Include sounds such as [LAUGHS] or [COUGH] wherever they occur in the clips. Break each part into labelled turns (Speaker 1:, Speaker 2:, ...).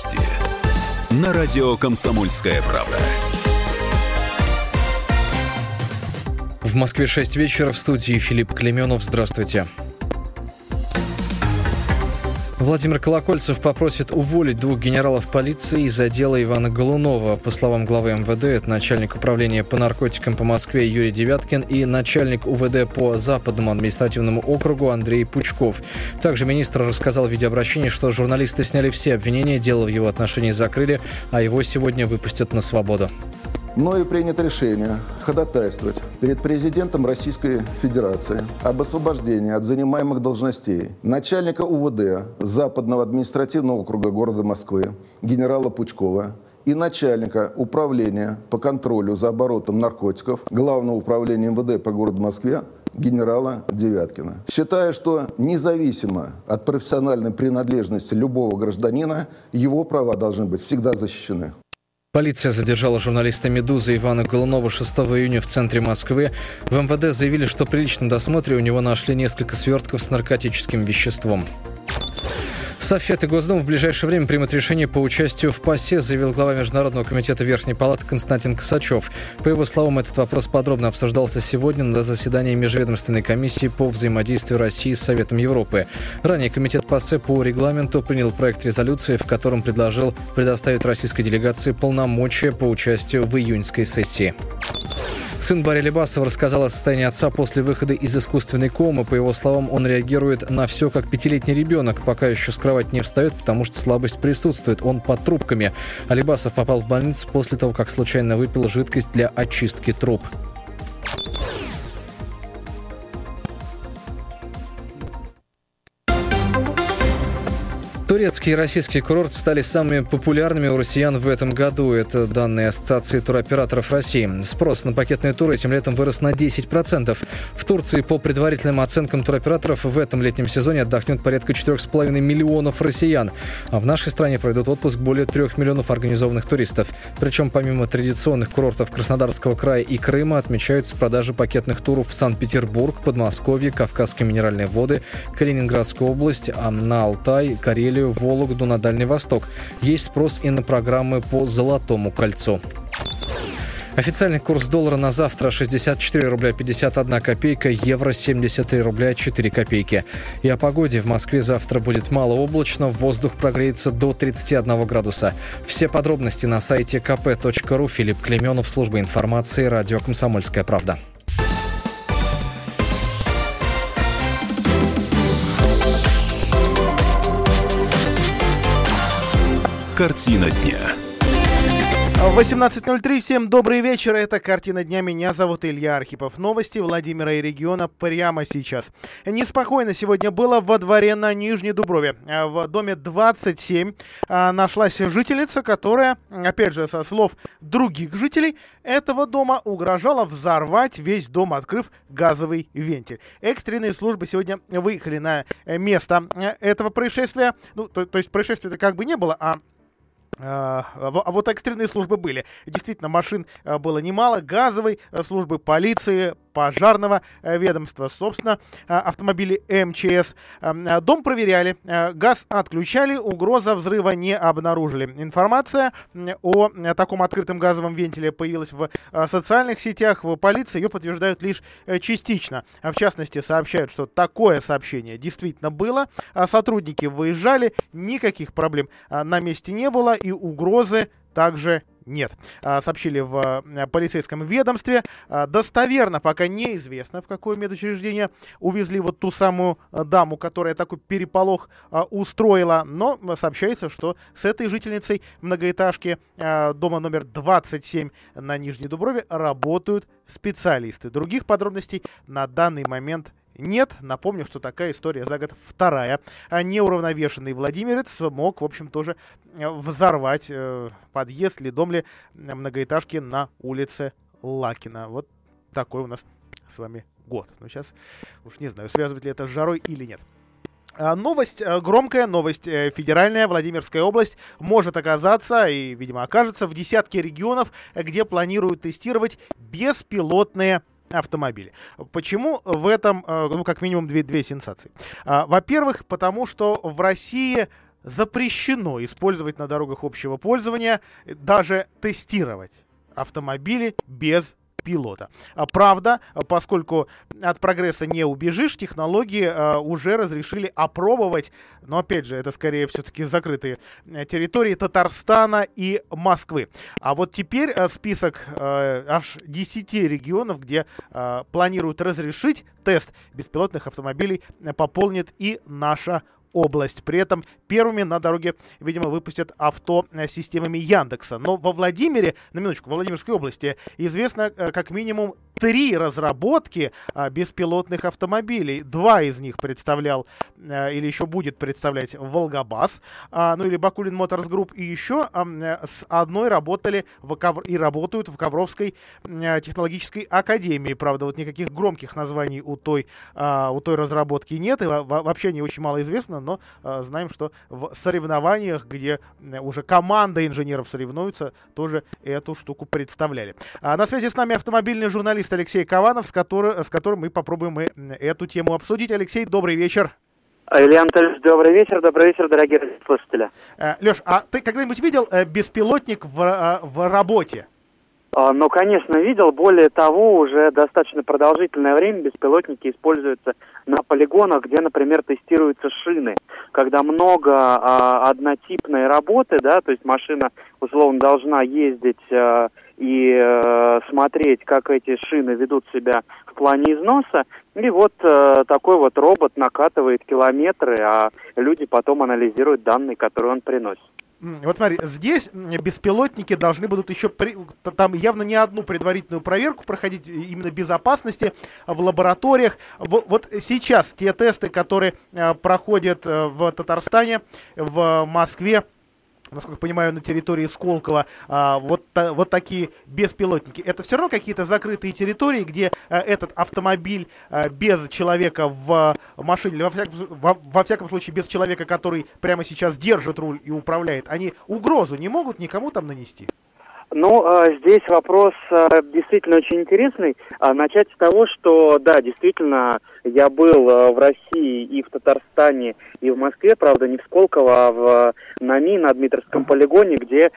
Speaker 1: Новости на радио «Комсомольская правда».
Speaker 2: В Москве 6 вечера в студии Филипп Клеменов. Здравствуйте. Владимир Колокольцев попросит уволить двух генералов полиции из-за дела Ивана Голунова. По словам главы МВД, это начальник управления по наркотикам по Москве Юрий Девяткин и начальник УВД по Западному административному округу Андрей Пучков. Также министр рассказал в видеообращении, что журналисты сняли все обвинения, дело в его отношении закрыли, а его сегодня выпустят на свободу.
Speaker 3: Мною принято решение ходатайствовать перед президентом Российской Федерации об освобождении от занимаемых должностей начальника УВД Западного административного округа города Москвы генерала Пучкова и начальника управления по контролю за оборотом наркотиков Главного управления МВД по городу Москве генерала Девяткина. Считаю, что независимо от профессиональной принадлежности любого гражданина, его права должны быть всегда защищены.
Speaker 2: Полиция задержала журналиста «Медузы» Ивана Голунова 6 июня в центре Москвы. В МВД заявили, что при личном досмотре у него нашли несколько свертков с наркотическим веществом. Софет и Госдум в ближайшее время примут решение по участию в ПАСЕ, заявил глава Международного комитета Верхней Палаты Константин Косачев. По его словам, этот вопрос подробно обсуждался сегодня на заседании Межведомственной комиссии по взаимодействию России с Советом Европы. Ранее комитет ПАСЕ по регламенту принял проект резолюции, в котором предложил предоставить российской делегации полномочия по участию в июньской сессии. Сын Барри Лебасова рассказал о состоянии отца после выхода из искусственной комы. По его словам, он реагирует на все как пятилетний ребенок, пока еще с кровати не встает, потому что слабость присутствует. Он под трубками. Алибасов попал в больницу после того, как случайно выпил жидкость для очистки труб. Турецкие и российские курорты стали самыми популярными у россиян в этом году. Это данные Ассоциации туроператоров России. Спрос на пакетные туры этим летом вырос на 10%. В Турции, по предварительным оценкам туроператоров, в этом летнем сезоне отдохнет порядка 4,5 миллионов россиян. А в нашей стране пройдут отпуск более 3 миллионов организованных туристов. Причем помимо традиционных курортов Краснодарского края и Крыма отмечаются продажи пакетных туров в Санкт-Петербург, Подмосковье, Кавказские минеральные воды, Калининградскую область, на Алтай, Карелию, Италию, Вологду, на Дальний Восток. Есть спрос и на программы по Золотому кольцу. Официальный курс доллара на завтра 64 рубля 51 копейка, евро 73 рубля 4 копейки. И о погоде в Москве завтра будет малооблачно, воздух прогреется до 31 градуса. Все подробности на сайте kp.ru. Филипп Клеменов, служба информации, радио «Комсомольская правда».
Speaker 1: Картина дня.
Speaker 4: 18.03. Всем добрый вечер. Это «Картина дня». Меня зовут Илья Архипов. Новости Владимира и региона прямо сейчас. Неспокойно сегодня было во дворе на Нижней Дуброве. В доме 27 а, нашлась жительница, которая, опять же, со слов других жителей этого дома, угрожала взорвать весь дом, открыв газовый вентиль. Экстренные службы сегодня выехали на место этого происшествия. Ну, то, то есть происшествия-то как бы не было, а а, а вот экстренные службы были. Действительно, машин а, было немало. Газовой э, службы, полиции, пожарного э, ведомства, собственно, автомобили МЧС. Дом проверяли, газ отключали, угроза взрыва не обнаружили. Информация о таком открытом газовом вентиле появилась в социальных сетях. В полиции ее подтверждают лишь э, частично. В частности, сообщают, что такое сообщение действительно было. Сотрудники выезжали, никаких проблем на месте не было и угрозы также нет. А, сообщили в э, полицейском ведомстве. А, достоверно пока неизвестно, в какое медучреждение увезли вот ту самую э, даму, которая такой переполох а, устроила. Но сообщается, что с этой жительницей многоэтажки дома номер 27 на Нижней Дуброве работают специалисты. Других подробностей на данный момент нет. Напомню, что такая история за год вторая. А неуравновешенный Владимирец мог, в общем, тоже э, взорвать э, подъезд ли дом ли многоэтажки на улице Лакина. Вот такой у нас с вами год. Но ну, сейчас уж не знаю, связывает ли это с жарой или нет. А, новость, э, громкая новость федеральная. Владимирская область может оказаться и, видимо, окажется в десятке регионов, где планируют тестировать беспилотные автомобили. Почему в этом, э, ну, как минимум, две, две сенсации? А, во-первых, потому что в России запрещено использовать на дорогах общего пользования, даже тестировать автомобили без пилота. А, правда, поскольку от прогресса не убежишь, технологии а, уже разрешили опробовать, но опять же, это скорее все-таки закрытые э, территории Татарстана и Москвы. А вот теперь э, список э, аж 10 регионов, где планируют разрешить тест беспилотных автомобилей, пополнит и наша область. При этом первыми на дороге, видимо, выпустят авто системами Яндекса. Но во Владимире, на минуточку, во Владимирской области известно как минимум три разработки а, беспилотных автомобилей. Два из них представлял а, или еще будет представлять Волгабас, а, ну или Bakulin Motors Group, и еще а, с одной работали в и работают в Ковровской а, технологической академии. Правда, вот никаких громких названий у той, а, у той разработки нет, и вообще не очень мало известно, но знаем, что в соревнованиях, где уже команда инженеров соревнуются, тоже эту штуку представляли. На связи с нами автомобильный журналист журналист Алексей Кованов, с, который, с которым мы попробуем мы эту тему обсудить. Алексей, добрый вечер.
Speaker 5: Илья Анатольевич, добрый вечер, добрый вечер, дорогие слушатели.
Speaker 4: Э, Леш, а ты когда-нибудь видел э, беспилотник в, э, в работе?
Speaker 5: А, ну, конечно, видел. Более того, уже достаточно продолжительное время беспилотники используются на полигонах, где, например, тестируются шины. Когда много а, однотипной работы, да, то есть машина, условно, должна ездить а, и э, смотреть, как эти шины ведут себя в плане износа. И вот э, такой вот робот накатывает километры, а люди потом анализируют данные, которые он приносит.
Speaker 4: Вот смотри, здесь беспилотники должны будут еще, при, там явно не одну предварительную проверку проходить именно безопасности в лабораториях. Вот, сейчас те тесты, которые э, проходят э, в Татарстане, в Москве, насколько я понимаю, на территории Сколково, а, вот, та, вот такие беспилотники. Это все равно какие-то закрытые территории, где а, этот автомобиль а, без человека в машине, или во всяком, во, во всяком случае без человека, который прямо сейчас держит руль и управляет, они угрозу не могут никому там нанести?
Speaker 5: Ну, а, здесь вопрос а, действительно очень интересный. А, начать с того, что, да, действительно, я был в России и в Татарстане, и в Москве, правда, не в Сколково, а в НАМИ, на Дмитровском полигоне, где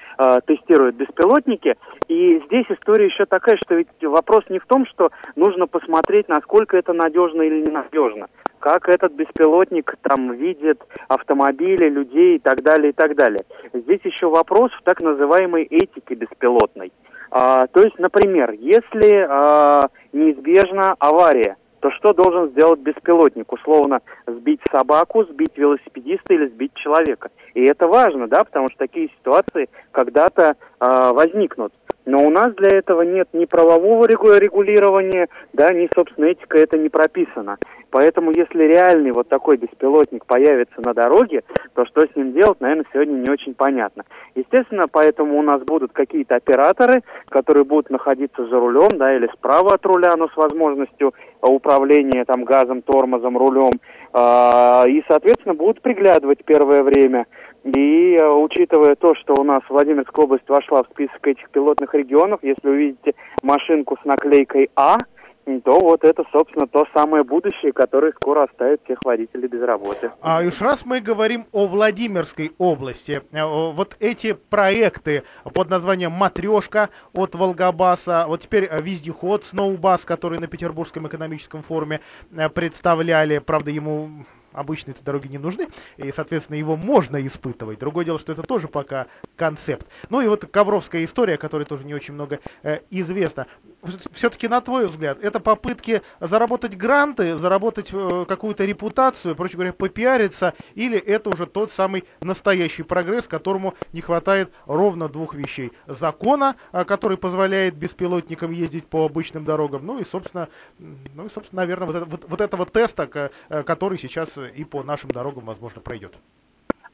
Speaker 5: тестируют беспилотники. И здесь история еще такая, что ведь вопрос не в том, что нужно посмотреть, насколько это надежно или ненадежно как этот беспилотник там видит автомобили, людей и так далее, и так далее. Здесь еще вопрос в так называемой этике беспилотной. А, то есть, например, если а, неизбежна авария, то что должен сделать беспилотник? Условно, сбить собаку, сбить велосипедиста или сбить человека. И это важно, да, потому что такие ситуации когда-то э, возникнут. Но у нас для этого нет ни правового регулирования, да, ни, собственно, этика это не прописано. Поэтому, если реальный вот такой беспилотник появится на дороге, то что с ним делать, наверное, сегодня не очень понятно. Естественно, поэтому у нас будут какие-то операторы, которые будут находиться за рулем, да, или справа от руля, но с возможностью управления там газом, тормозом, рулем, э, и, соответственно, будут приглядывать первое время. И э, учитывая то, что у нас Владимирская область вошла в список этих пилотных регионов, если увидите машинку с наклейкой А, то вот это, собственно, то самое будущее, которое скоро оставит всех водителей без работы.
Speaker 4: А уж раз мы говорим о Владимирской области, э, вот эти проекты под названием «Матрешка» от Волгобаса, вот теперь «Вездеход», «Сноубас», который на Петербургском экономическом форуме э, представляли, правда, ему обычно эти дороги не нужны, и, соответственно, его можно испытывать. Другое дело, что это тоже пока концепт. Ну и вот Ковровская история, которая тоже не очень много э, известна. Все-таки, на твой взгляд, это попытки заработать гранты, заработать э, какую-то репутацию, проще говоря, попиариться, или это уже тот самый настоящий прогресс, которому не хватает ровно двух вещей. Закона, э, который позволяет беспилотникам ездить по обычным дорогам, ну и, собственно, ну и, собственно наверное, вот, это, вот, вот этого теста, э, который сейчас и по нашим дорогам, возможно, пройдет.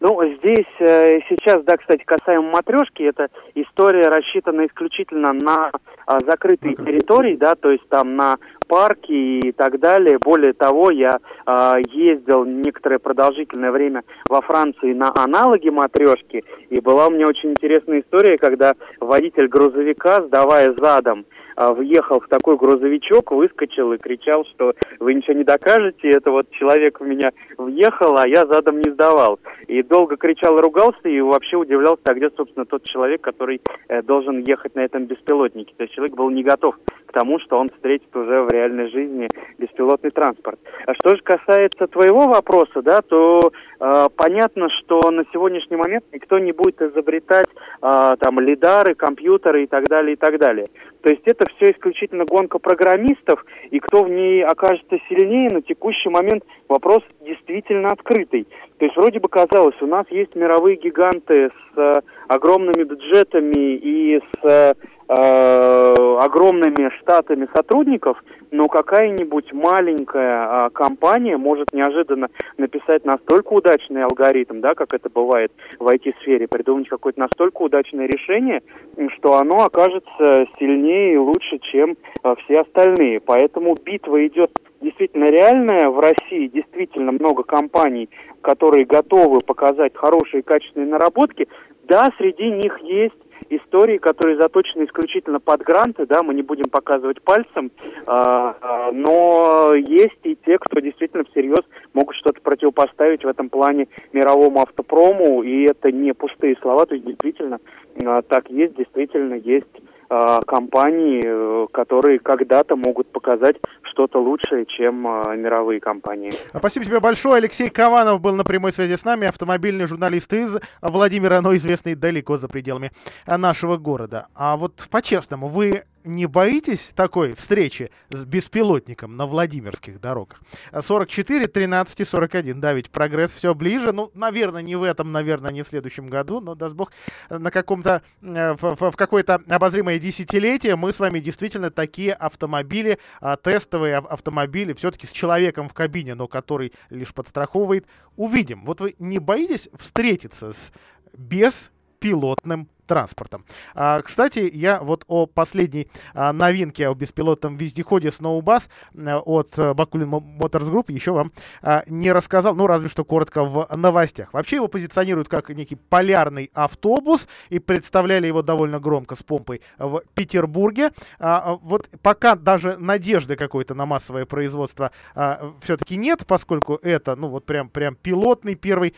Speaker 5: Ну, здесь э, сейчас, да, кстати, касаемо матрешки, это история рассчитана исключительно на э, закрытые территории, да, то есть там на парки и так далее. Более того, я э, ездил некоторое продолжительное время во Франции на аналоги матрешки, и была у меня очень интересная история, когда водитель грузовика, сдавая задом а, въехал в такой грузовичок, выскочил и кричал, что вы ничего не докажете, это вот человек в меня въехал, а я задом не сдавал. И долго кричал и ругался, и вообще удивлялся, а где, собственно, тот человек, который э, должен ехать на этом беспилотнике. То есть человек был не готов к тому, что он встретит уже в реальной жизни беспилотный транспорт. А что же касается твоего вопроса, да, то э, понятно, что на сегодняшний момент никто не будет изобретать э, там лидары, компьютеры и так далее, и так далее. То есть это все исключительно гонка программистов, и кто в ней окажется сильнее, на текущий момент вопрос действительно открытый. То есть вроде бы казалось, у нас есть мировые гиганты с э, огромными бюджетами и с э, огромными штатами сотрудников, но какая-нибудь маленькая э, компания может неожиданно написать настолько удачный алгоритм, да, как это бывает в IT-сфере, придумать какое-то настолько удачное решение, что оно окажется сильнее и лучше, чем э, все остальные. Поэтому битва идет действительно реальная. В России действительно много компаний, которые готовы показать хорошие качественные наработки. Да, среди них есть истории, которые заточены исключительно под гранты, да, мы не будем показывать пальцем, а, но есть и те, кто действительно всерьез могут что-то противопоставить в этом плане мировому автопрому, и это не пустые слова, то есть действительно а, так есть, действительно есть а, компании, э, которые когда-то могут показать что-то лучшее, чем а, мировые компании.
Speaker 4: Спасибо тебе большое. Алексей Кованов был на прямой связи с нами, автомобильный журналист из Владимира, но известный далеко за пределами нашего города. А вот по-честному, вы не боитесь такой встречи с беспилотником на Владимирских дорогах? 44, 13 и 41. Да, ведь прогресс все ближе. Ну, наверное, не в этом, наверное, не в следующем году, но, даст бог, на каком-то, э, в, в какое-то обозримое десятилетие мы с вами действительно такие автомобили, а, тестовые автомобили, все-таки с человеком в кабине, но который лишь подстраховывает, увидим. Вот вы не боитесь встретиться с беспилотным транспортом. А, кстати, я вот о последней а, новинке о беспилотном вездеходе Snowbus а, от а, Bakulin Motors Group еще вам а, не рассказал, ну разве что коротко в новостях. Вообще его позиционируют как некий полярный автобус и представляли его довольно громко с помпой в Петербурге. А, а вот пока даже надежды какой-то на массовое производство а, все-таки нет, поскольку это, ну вот прям, прям пилотный первый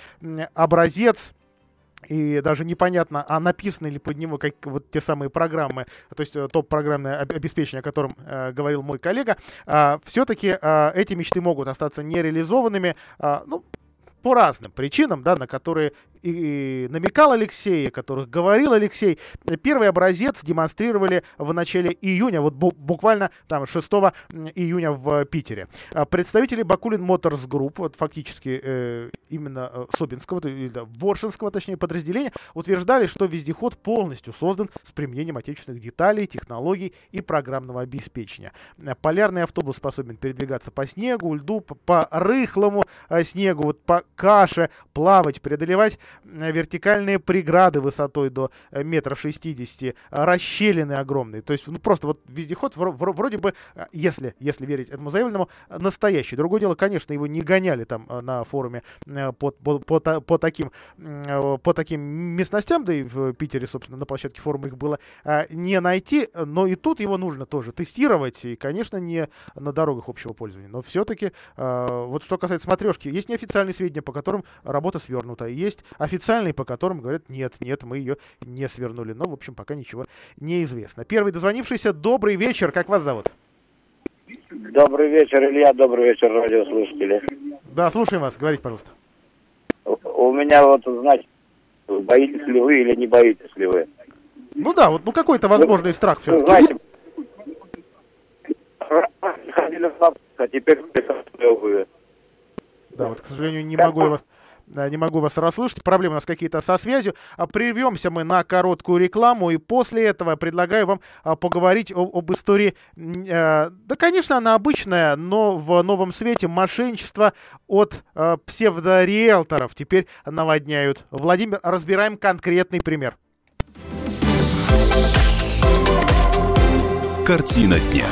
Speaker 4: образец и даже непонятно, а написаны ли под него как вот те самые программы, то есть э, топ-программное обеспечение, о котором э, говорил мой коллега, э, все-таки э, эти мечты могут остаться нереализованными. Э, ну, по разным причинам, да, на которые и намекал Алексей, о которых говорил Алексей. Первый образец демонстрировали в начале июня, вот буквально там 6 июня в Питере. А представители Бакулин Motors Group, вот фактически э, именно э, Собинского, или да, Воршинского, точнее, подразделения, утверждали, что вездеход полностью создан с применением отечественных деталей, технологий и программного обеспечения. Полярный автобус способен передвигаться по снегу, льду, по, по рыхлому э, снегу, вот по каше, плавать, преодолевать вертикальные преграды высотой до э, метра шестидесяти, расщелины огромные. То есть ну, просто вот вездеход вроде бы, э, если, если верить этому заявленному, настоящий. Другое дело, конечно, его не гоняли там на форуме по, по, по, по, таким, по таким местностям, да и в Питере, собственно, на площадке форума их было не найти, но и тут его нужно тоже тестировать, и, конечно, не на дорогах общего пользования. Но все-таки, вот что касается смотрешки, есть неофициальные сведения, по которым работа свернута, есть официальные, по которым говорят, нет, нет, мы ее не свернули. Но, в общем, пока ничего не известно. Первый дозвонившийся, добрый вечер, как вас зовут?
Speaker 6: Добрый вечер, Илья, добрый вечер, радиослушатели.
Speaker 4: Да, слушаем вас, говорите, пожалуйста.
Speaker 6: У меня вот, значит, боитесь ли вы или не боитесь ли вы?
Speaker 4: Ну да, вот ну какой-то возможный вы, страх все-таки знаете,
Speaker 6: ходили а теперь
Speaker 4: Да, вот, к сожалению, не могу я вас не могу вас расслышать. Проблемы у нас какие-то со связью. А прервемся мы на короткую рекламу, и после этого предлагаю вам а, поговорить об, об истории. Э, да, конечно, она обычная, но в новом свете мошенничество от э, псевдориэлторов теперь наводняют. Владимир, разбираем конкретный пример.
Speaker 1: Картина дня.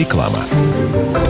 Speaker 1: Реклама.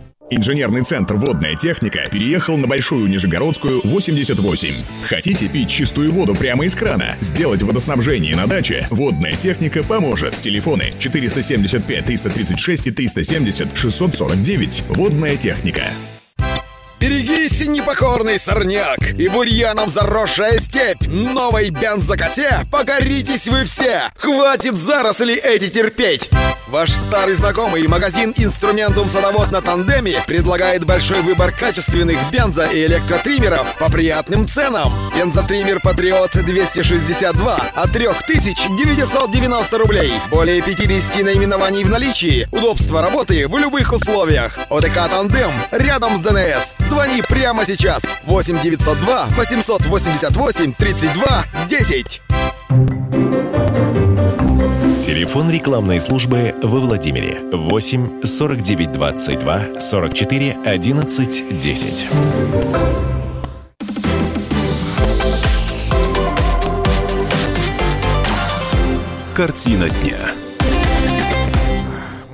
Speaker 7: Инженерный центр «Водная техника» переехал на Большую Нижегородскую, 88. Хотите пить чистую воду прямо из крана? Сделать водоснабжение на даче? «Водная техника» поможет. Телефоны 475 336 и 370 649. «Водная техника».
Speaker 8: Берегись, непокорный сорняк и бурьяном заросшая степь. Новой бензокосе покоритесь вы все. Хватит заросли эти терпеть. Ваш старый знакомый магазин «Инструментум садовод» на тандеме предлагает большой выбор качественных бензо- и электротриммеров по приятным ценам. Бензотриммер «Патриот» 262 от 3990 рублей. Более 50 наименований в наличии. Удобство работы в любых условиях. ОТК «Тандем» рядом с ДНС. Звони прямо сейчас. 8 902 888 32 10.
Speaker 9: Телефон рекламной службы во Владимире 8 49 22 44 11 10.
Speaker 1: Картина дня.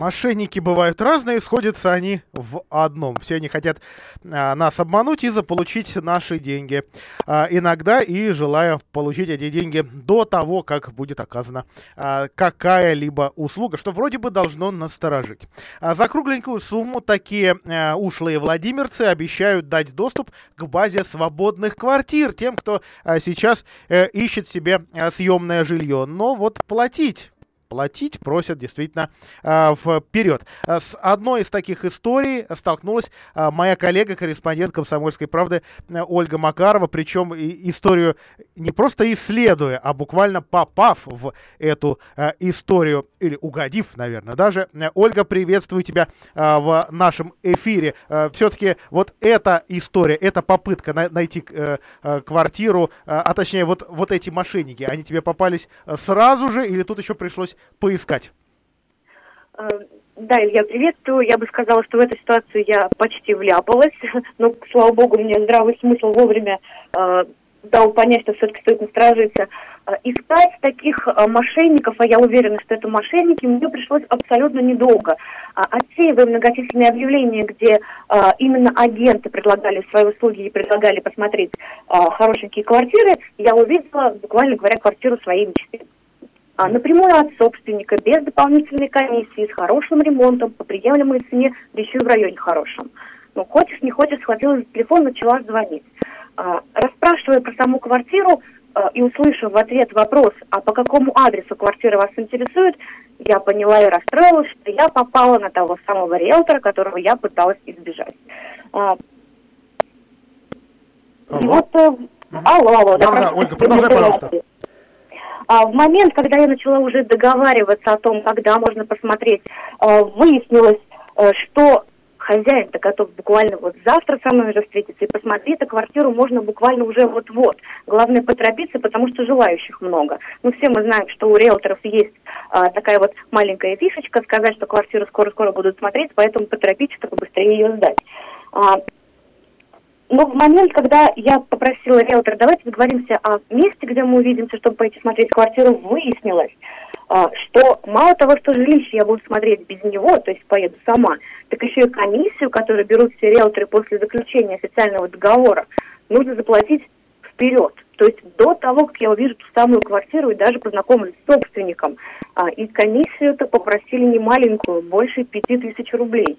Speaker 4: Мошенники бывают разные, сходятся они в одном. Все они хотят а, нас обмануть и заполучить наши деньги. А, иногда и желая получить эти деньги до того, как будет оказана а, какая-либо услуга, что вроде бы должно насторожить. А, за кругленькую сумму такие а, ушлые владимирцы обещают дать доступ к базе свободных квартир тем, кто а, сейчас а, ищет себе а, съемное жилье. Но вот платить платить просят действительно э, вперед. С одной из таких историй столкнулась э, моя коллега, корреспондент «Комсомольской правды» Ольга Макарова, причем историю не просто исследуя, а буквально попав в эту историю, или угодив, наверное, даже. Ольга, приветствую тебя в нашем эфире. Все-таки вот эта история, эта попытка на, найти э, квартиру, а точнее вот, вот эти мошенники, они тебе попались сразу же или тут еще пришлось поискать?
Speaker 10: Да, Илья, приветствую. Я бы сказала, что в эту ситуацию я почти вляпалась, [LAUGHS] но, слава богу, мне здравый смысл вовремя э, дал понять, что все-таки стоит насторожиться. Э, искать таких э, мошенников, а я уверена, что это мошенники, мне пришлось абсолютно недолго. А, отсеивая многочисленные объявления, где э, именно агенты предлагали свои услуги и предлагали посмотреть э, хорошенькие квартиры, я увидела, буквально говоря, квартиру своей мечты а, напрямую от собственника, без дополнительной комиссии, с хорошим ремонтом, по приемлемой цене, да еще и в районе хорошем. Ну, хочешь, не хочешь, схватила за телефон, начала звонить. А, расспрашивая про саму квартиру а, и услышав в ответ вопрос, а по какому адресу квартира вас интересует, я поняла и расстроилась, что я попала на того самого риэлтора, которого я пыталась избежать. А,
Speaker 4: алло.
Speaker 10: И вот, э, алло, алло.
Speaker 4: Да, да, Ольга, продолжай, пожалуйста.
Speaker 10: А в момент, когда я начала уже договариваться о том, когда можно посмотреть, э, выяснилось, э, что хозяин-то готов буквально вот завтра со мной уже встретиться и посмотреть эту квартиру можно буквально уже вот-вот. Главное поторопиться, потому что желающих много. Ну, все мы знаем, что у риэлторов есть а, такая вот маленькая фишечка, сказать, что квартиру скоро-скоро будут смотреть, поэтому поторопитесь, чтобы быстрее ее сдать. А, но в момент, когда я попросила риэлтора, давайте договоримся о месте, где мы увидимся, чтобы пойти смотреть квартиру, выяснилось, а, что мало того, что жилище я буду смотреть без него, то есть поеду сама, так еще и комиссию, которую берут все риэлторы после заключения официального договора, нужно заплатить вперед. То есть до того, как я увижу ту самую квартиру и даже познакомлюсь с собственником. А, и комиссию-то попросили не маленькую, больше пяти тысяч рублей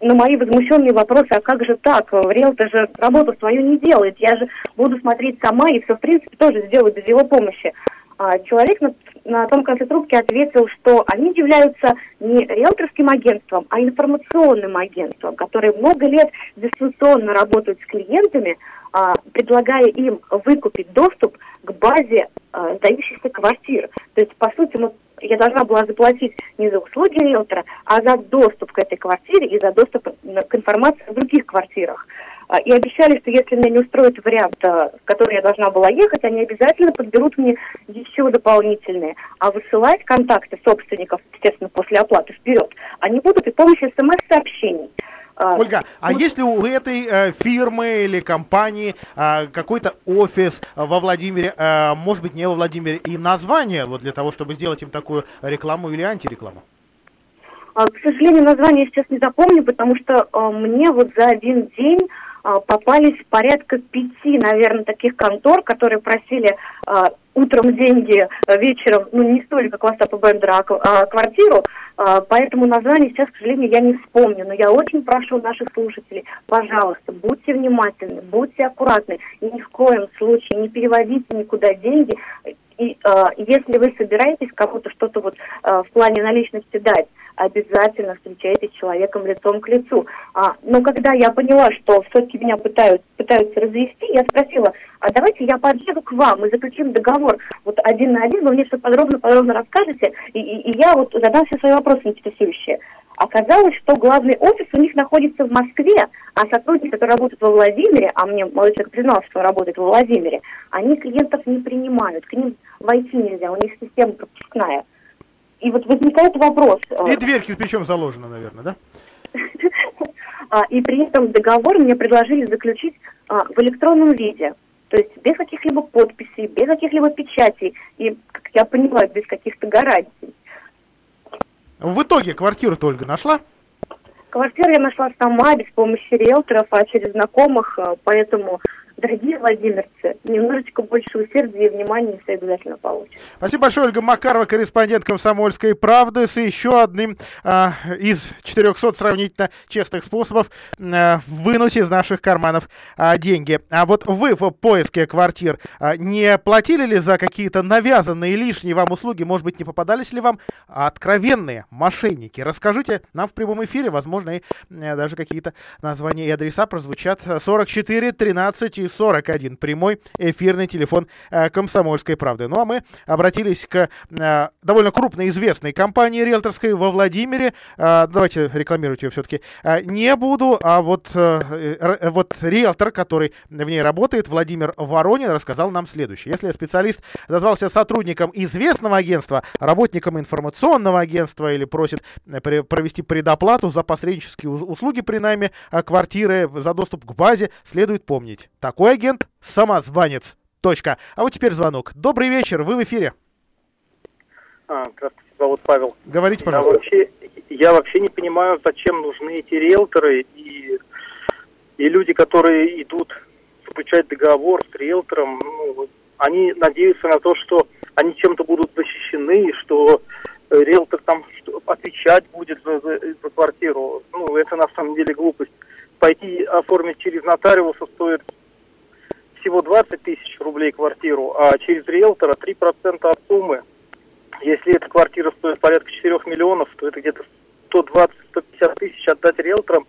Speaker 10: на мои возмущенные вопросы, а как же так, риэлтор же работу свою не делает, я же буду смотреть сама и все, в принципе, тоже сделаю без его помощи. А человек на, на том конце трубки ответил, что они являются не риэлторским агентством, а информационным агентством, которое много лет дистанционно работают с клиентами, а, предлагая им выкупить доступ к базе а, сдающихся квартир. То есть, по сути, мы я должна была заплатить не за услуги риэлтора, а за доступ к этой квартире и за доступ к информации в других квартирах. А, и обещали, что если меня не устроит вариант, а, в который я должна была ехать, они обязательно подберут мне еще дополнительные. А высылать контакты собственников, естественно, после оплаты вперед, они будут и помощью смс-сообщений.
Speaker 4: А, Ольга, а вот. есть ли у этой э, фирмы или компании э, какой-то офис во Владимире, э, может быть, не во Владимире, и название вот для того, чтобы сделать им такую рекламу или антирекламу?
Speaker 10: К сожалению, название я сейчас не запомню, потому что э, мне вот за один день а, попались порядка пяти, наверное, таких контор, которые просили а, утром деньги, а, вечером, ну, не столько как Остапа Бендера, а квартиру, поэтому название сейчас, к сожалению, я не вспомню. Но я очень прошу наших слушателей, пожалуйста, будьте внимательны, будьте аккуратны, и ни в коем случае не переводите никуда деньги. И если вы собираетесь кому-то что-то вот в плане наличности дать, обязательно встречайтесь с человеком лицом к лицу. А, но когда я поняла, что все-таки меня пытаются, пытаются развести, я спросила, а давайте я подъеду к вам и заключим договор вот один на один, вы мне все подробно-подробно расскажете, и, и, и я вот задам все свои вопросы интересующие. Оказалось, что главный офис у них находится в Москве, а сотрудники, которые работают во Владимире, а мне молодой человек признался, что он работает во Владимире, они клиентов не принимают, к ним войти нельзя, у них система пропускная. И вот возникает вопрос.
Speaker 4: Э, и дверь причем заложена, наверное, да? [LAUGHS]
Speaker 10: А, и при этом договор мне предложили заключить а, в электронном виде. То есть без каких-либо подписей, без каких-либо печатей и, как я понимаю, без каких-то гарантий.
Speaker 4: В итоге квартиру ты, Ольга, нашла?
Speaker 10: Квартиру я нашла сама, без помощи риэлторов, а через знакомых, э, поэтому дорогие владимирцы, немножечко больше усердия и внимания все обязательно получат.
Speaker 4: Спасибо большое, Ольга Макарова, корреспондент «Комсомольской правды» с еще одним а, из 400 сравнительно честных способов а, вынуть из наших карманов а, деньги. А вот вы в поиске квартир а, не платили ли за какие-то навязанные лишние вам услуги? Может быть, не попадались ли вам откровенные мошенники? Расскажите нам в прямом эфире, возможно, и а, даже какие-то названия и адреса прозвучат 44 13 и 41 прямой эфирный телефон э, «Комсомольской правды». Ну а мы обратились к э, довольно крупной известной компании риэлторской во Владимире. Э, давайте рекламировать ее все-таки не буду, а вот, вот риэлтор, который в ней работает, Владимир Воронин, рассказал нам следующее. Если специалист назвался сотрудником известного агентства, работником информационного агентства или просит провести предоплату за посреднические услуги при найме квартиры, за доступ к базе, следует помнить. Так такой агент – самозванец. Точка. А вот теперь звонок. Добрый вечер, вы в эфире.
Speaker 11: А, здравствуйте, зовут Павел.
Speaker 4: Говорите, пожалуйста.
Speaker 11: Я вообще, я вообще не понимаю, зачем нужны эти риэлторы и, и люди, которые идут заключать договор с риэлтором. Ну, они надеются на то, что они чем-то будут защищены, что риэлтор там отвечать будет за, за, за квартиру. Ну, это на самом деле глупость. Пойти оформить через нотариуса стоит всего 20 тысяч рублей квартиру, а через риэлтора 3% от суммы. Если эта квартира стоит порядка 4 миллионов, то это где-то 120-150 тысяч отдать риэлторам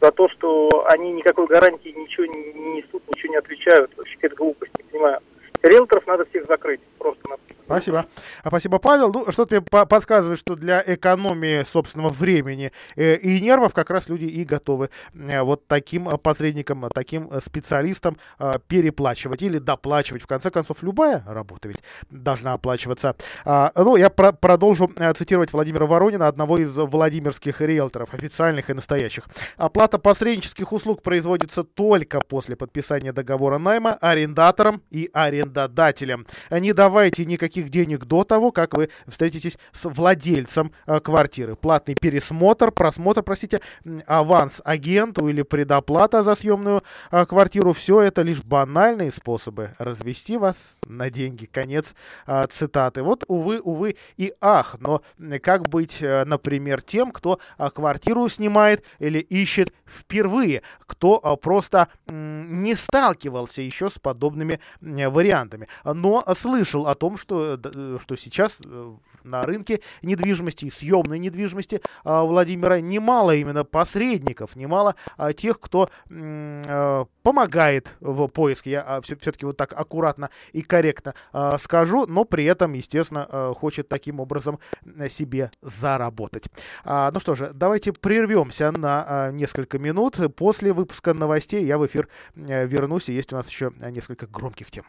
Speaker 11: за то, что они никакой гарантии ничего не несут, ничего не отвечают. Вообще какая-то глупость, не понимаю. Риэлторов надо всех закрыть, просто.
Speaker 4: Спасибо. А спасибо, Павел. Ну, что-то мне по подсказывает, что для экономии собственного времени э, и нервов как раз люди и готовы э, вот таким посредникам, таким специалистам э, переплачивать или доплачивать. В конце концов, любая работа ведь должна оплачиваться. А, ну, я про продолжу э, цитировать Владимира Воронина, одного из владимирских риэлторов, официальных и настоящих. Оплата посреднических услуг производится только после подписания договора найма арендатором и арендодателем. Не давайте никаких денег до того, как вы встретитесь с владельцем э, квартиры. Платный пересмотр, просмотр, простите, аванс агенту или предоплата за съемную э, квартиру. Все это лишь банальные способы развести вас на деньги. Конец э, цитаты. Вот, увы, увы и ах. Но как быть, э, например, тем, кто э, квартиру снимает или ищет впервые, кто э, просто э, не сталкивался еще с подобными э, вариантами, но слышал о том, что Э, что сейчас э, на рынке недвижимости и съемной недвижимости а, Владимира немало именно посредников, немало а, тех, кто э, помогает в поиске. Я а, все-таки вот так аккуратно и корректно
Speaker 12: корректно э, скажу, но при этом, естественно, э, хочет таким образом себе заработать. А, ну что же, давайте прервемся на а, несколько минут. После выпуска новостей я в эфир э, вернусь, и есть у нас еще несколько громких тем.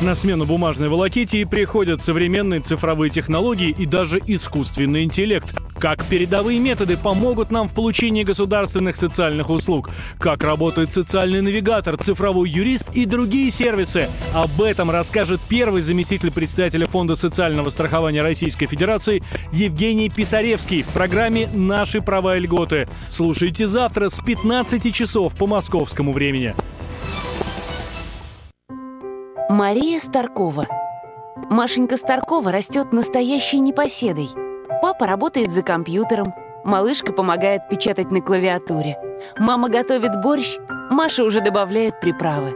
Speaker 13: На смену бумажной волоките приходят современные цифровые технологии и даже искусственный интеллект. Как передовые методы помогут нам в получении государственных социальных услуг? Как работает социальный навигатор, цифровой юрист и другие сервисы? Об этом расскажет первый заместитель председателя Фонда социального страхования Российской Федерации Евгений Писаревский в программе «Наши права и льготы». Слушайте завтра с 15 часов по московскому времени.
Speaker 14: Мария Старкова. Машенька Старкова растет настоящей непоседой. Папа работает за компьютером, малышка помогает печатать на клавиатуре. Мама готовит борщ, Маша уже добавляет приправы.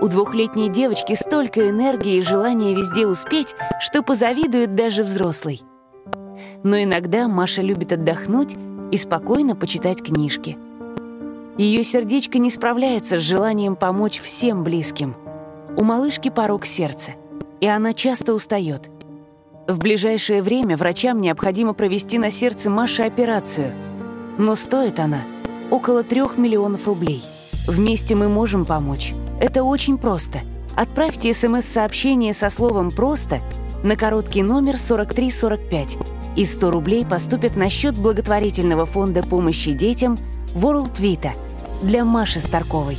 Speaker 14: У двухлетней девочки столько энергии и желания везде успеть, что позавидует даже взрослый. Но иногда Маша любит отдохнуть и спокойно почитать книжки. Ее сердечко не справляется с желанием помочь всем близким — у малышки порог сердца, и она часто устает. В ближайшее время врачам необходимо провести на сердце Маши операцию. Но стоит она около трех миллионов рублей. Вместе мы можем помочь. Это очень просто. Отправьте смс-сообщение со словом «просто» на короткий номер 4345, и 100 рублей поступят на счет благотворительного фонда помощи детям World Vita для Маши Старковой.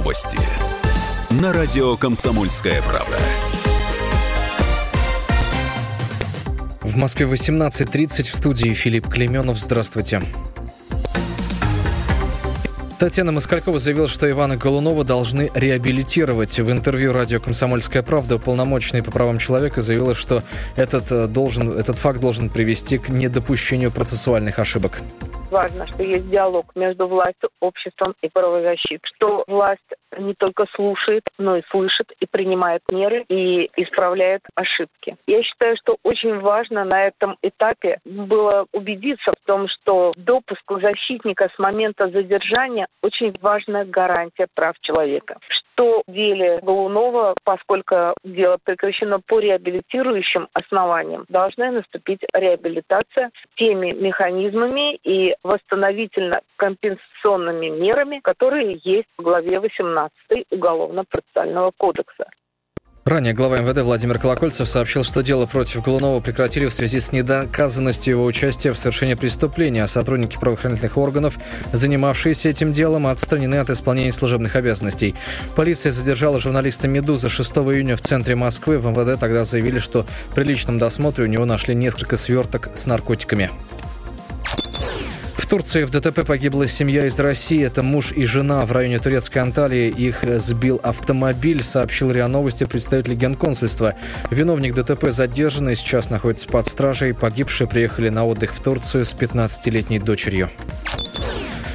Speaker 1: Новости. На радио «Комсомольская правда».
Speaker 2: В Москве 18.30 в студии Филипп Клеменов. Здравствуйте. Татьяна Москалькова заявила, что Ивана Голунова должны реабилитировать. В интервью радио «Комсомольская правда» уполномоченный по правам человека заявила, что этот, э, должен, этот факт должен привести к недопущению процессуальных ошибок
Speaker 15: важно, что есть диалог между властью, обществом и правозащитой, что власть не только слушает, но и слышит, и принимает меры, и исправляет ошибки. Я считаю, что очень важно на этом этапе было убедиться в том, что допуск защитника с момента задержания очень важная гарантия прав человека что в деле Голунова, поскольку дело прекращено по реабилитирующим основаниям, должна наступить реабилитация теми механизмами и восстановительно-компенсационными мерами, которые есть в главе 18 Уголовно-процессуального кодекса.
Speaker 2: Ранее глава МВД Владимир Колокольцев сообщил, что дело против Голунова прекратили в связи с недоказанностью его участия в совершении преступления, а сотрудники правоохранительных органов, занимавшиеся этим делом, отстранены от исполнения служебных обязанностей. Полиция задержала журналиста «Медузы» 6 июня в центре Москвы. В МВД тогда заявили, что при личном досмотре у него нашли несколько сверток с наркотиками. Турции в ДТП погибла семья из России. Это муж и жена в районе турецкой Анталии. Их сбил автомобиль, сообщил РИА Новости представитель генконсульства. Виновник ДТП задержан и сейчас находится под стражей. Погибшие приехали на отдых в Турцию с 15-летней дочерью.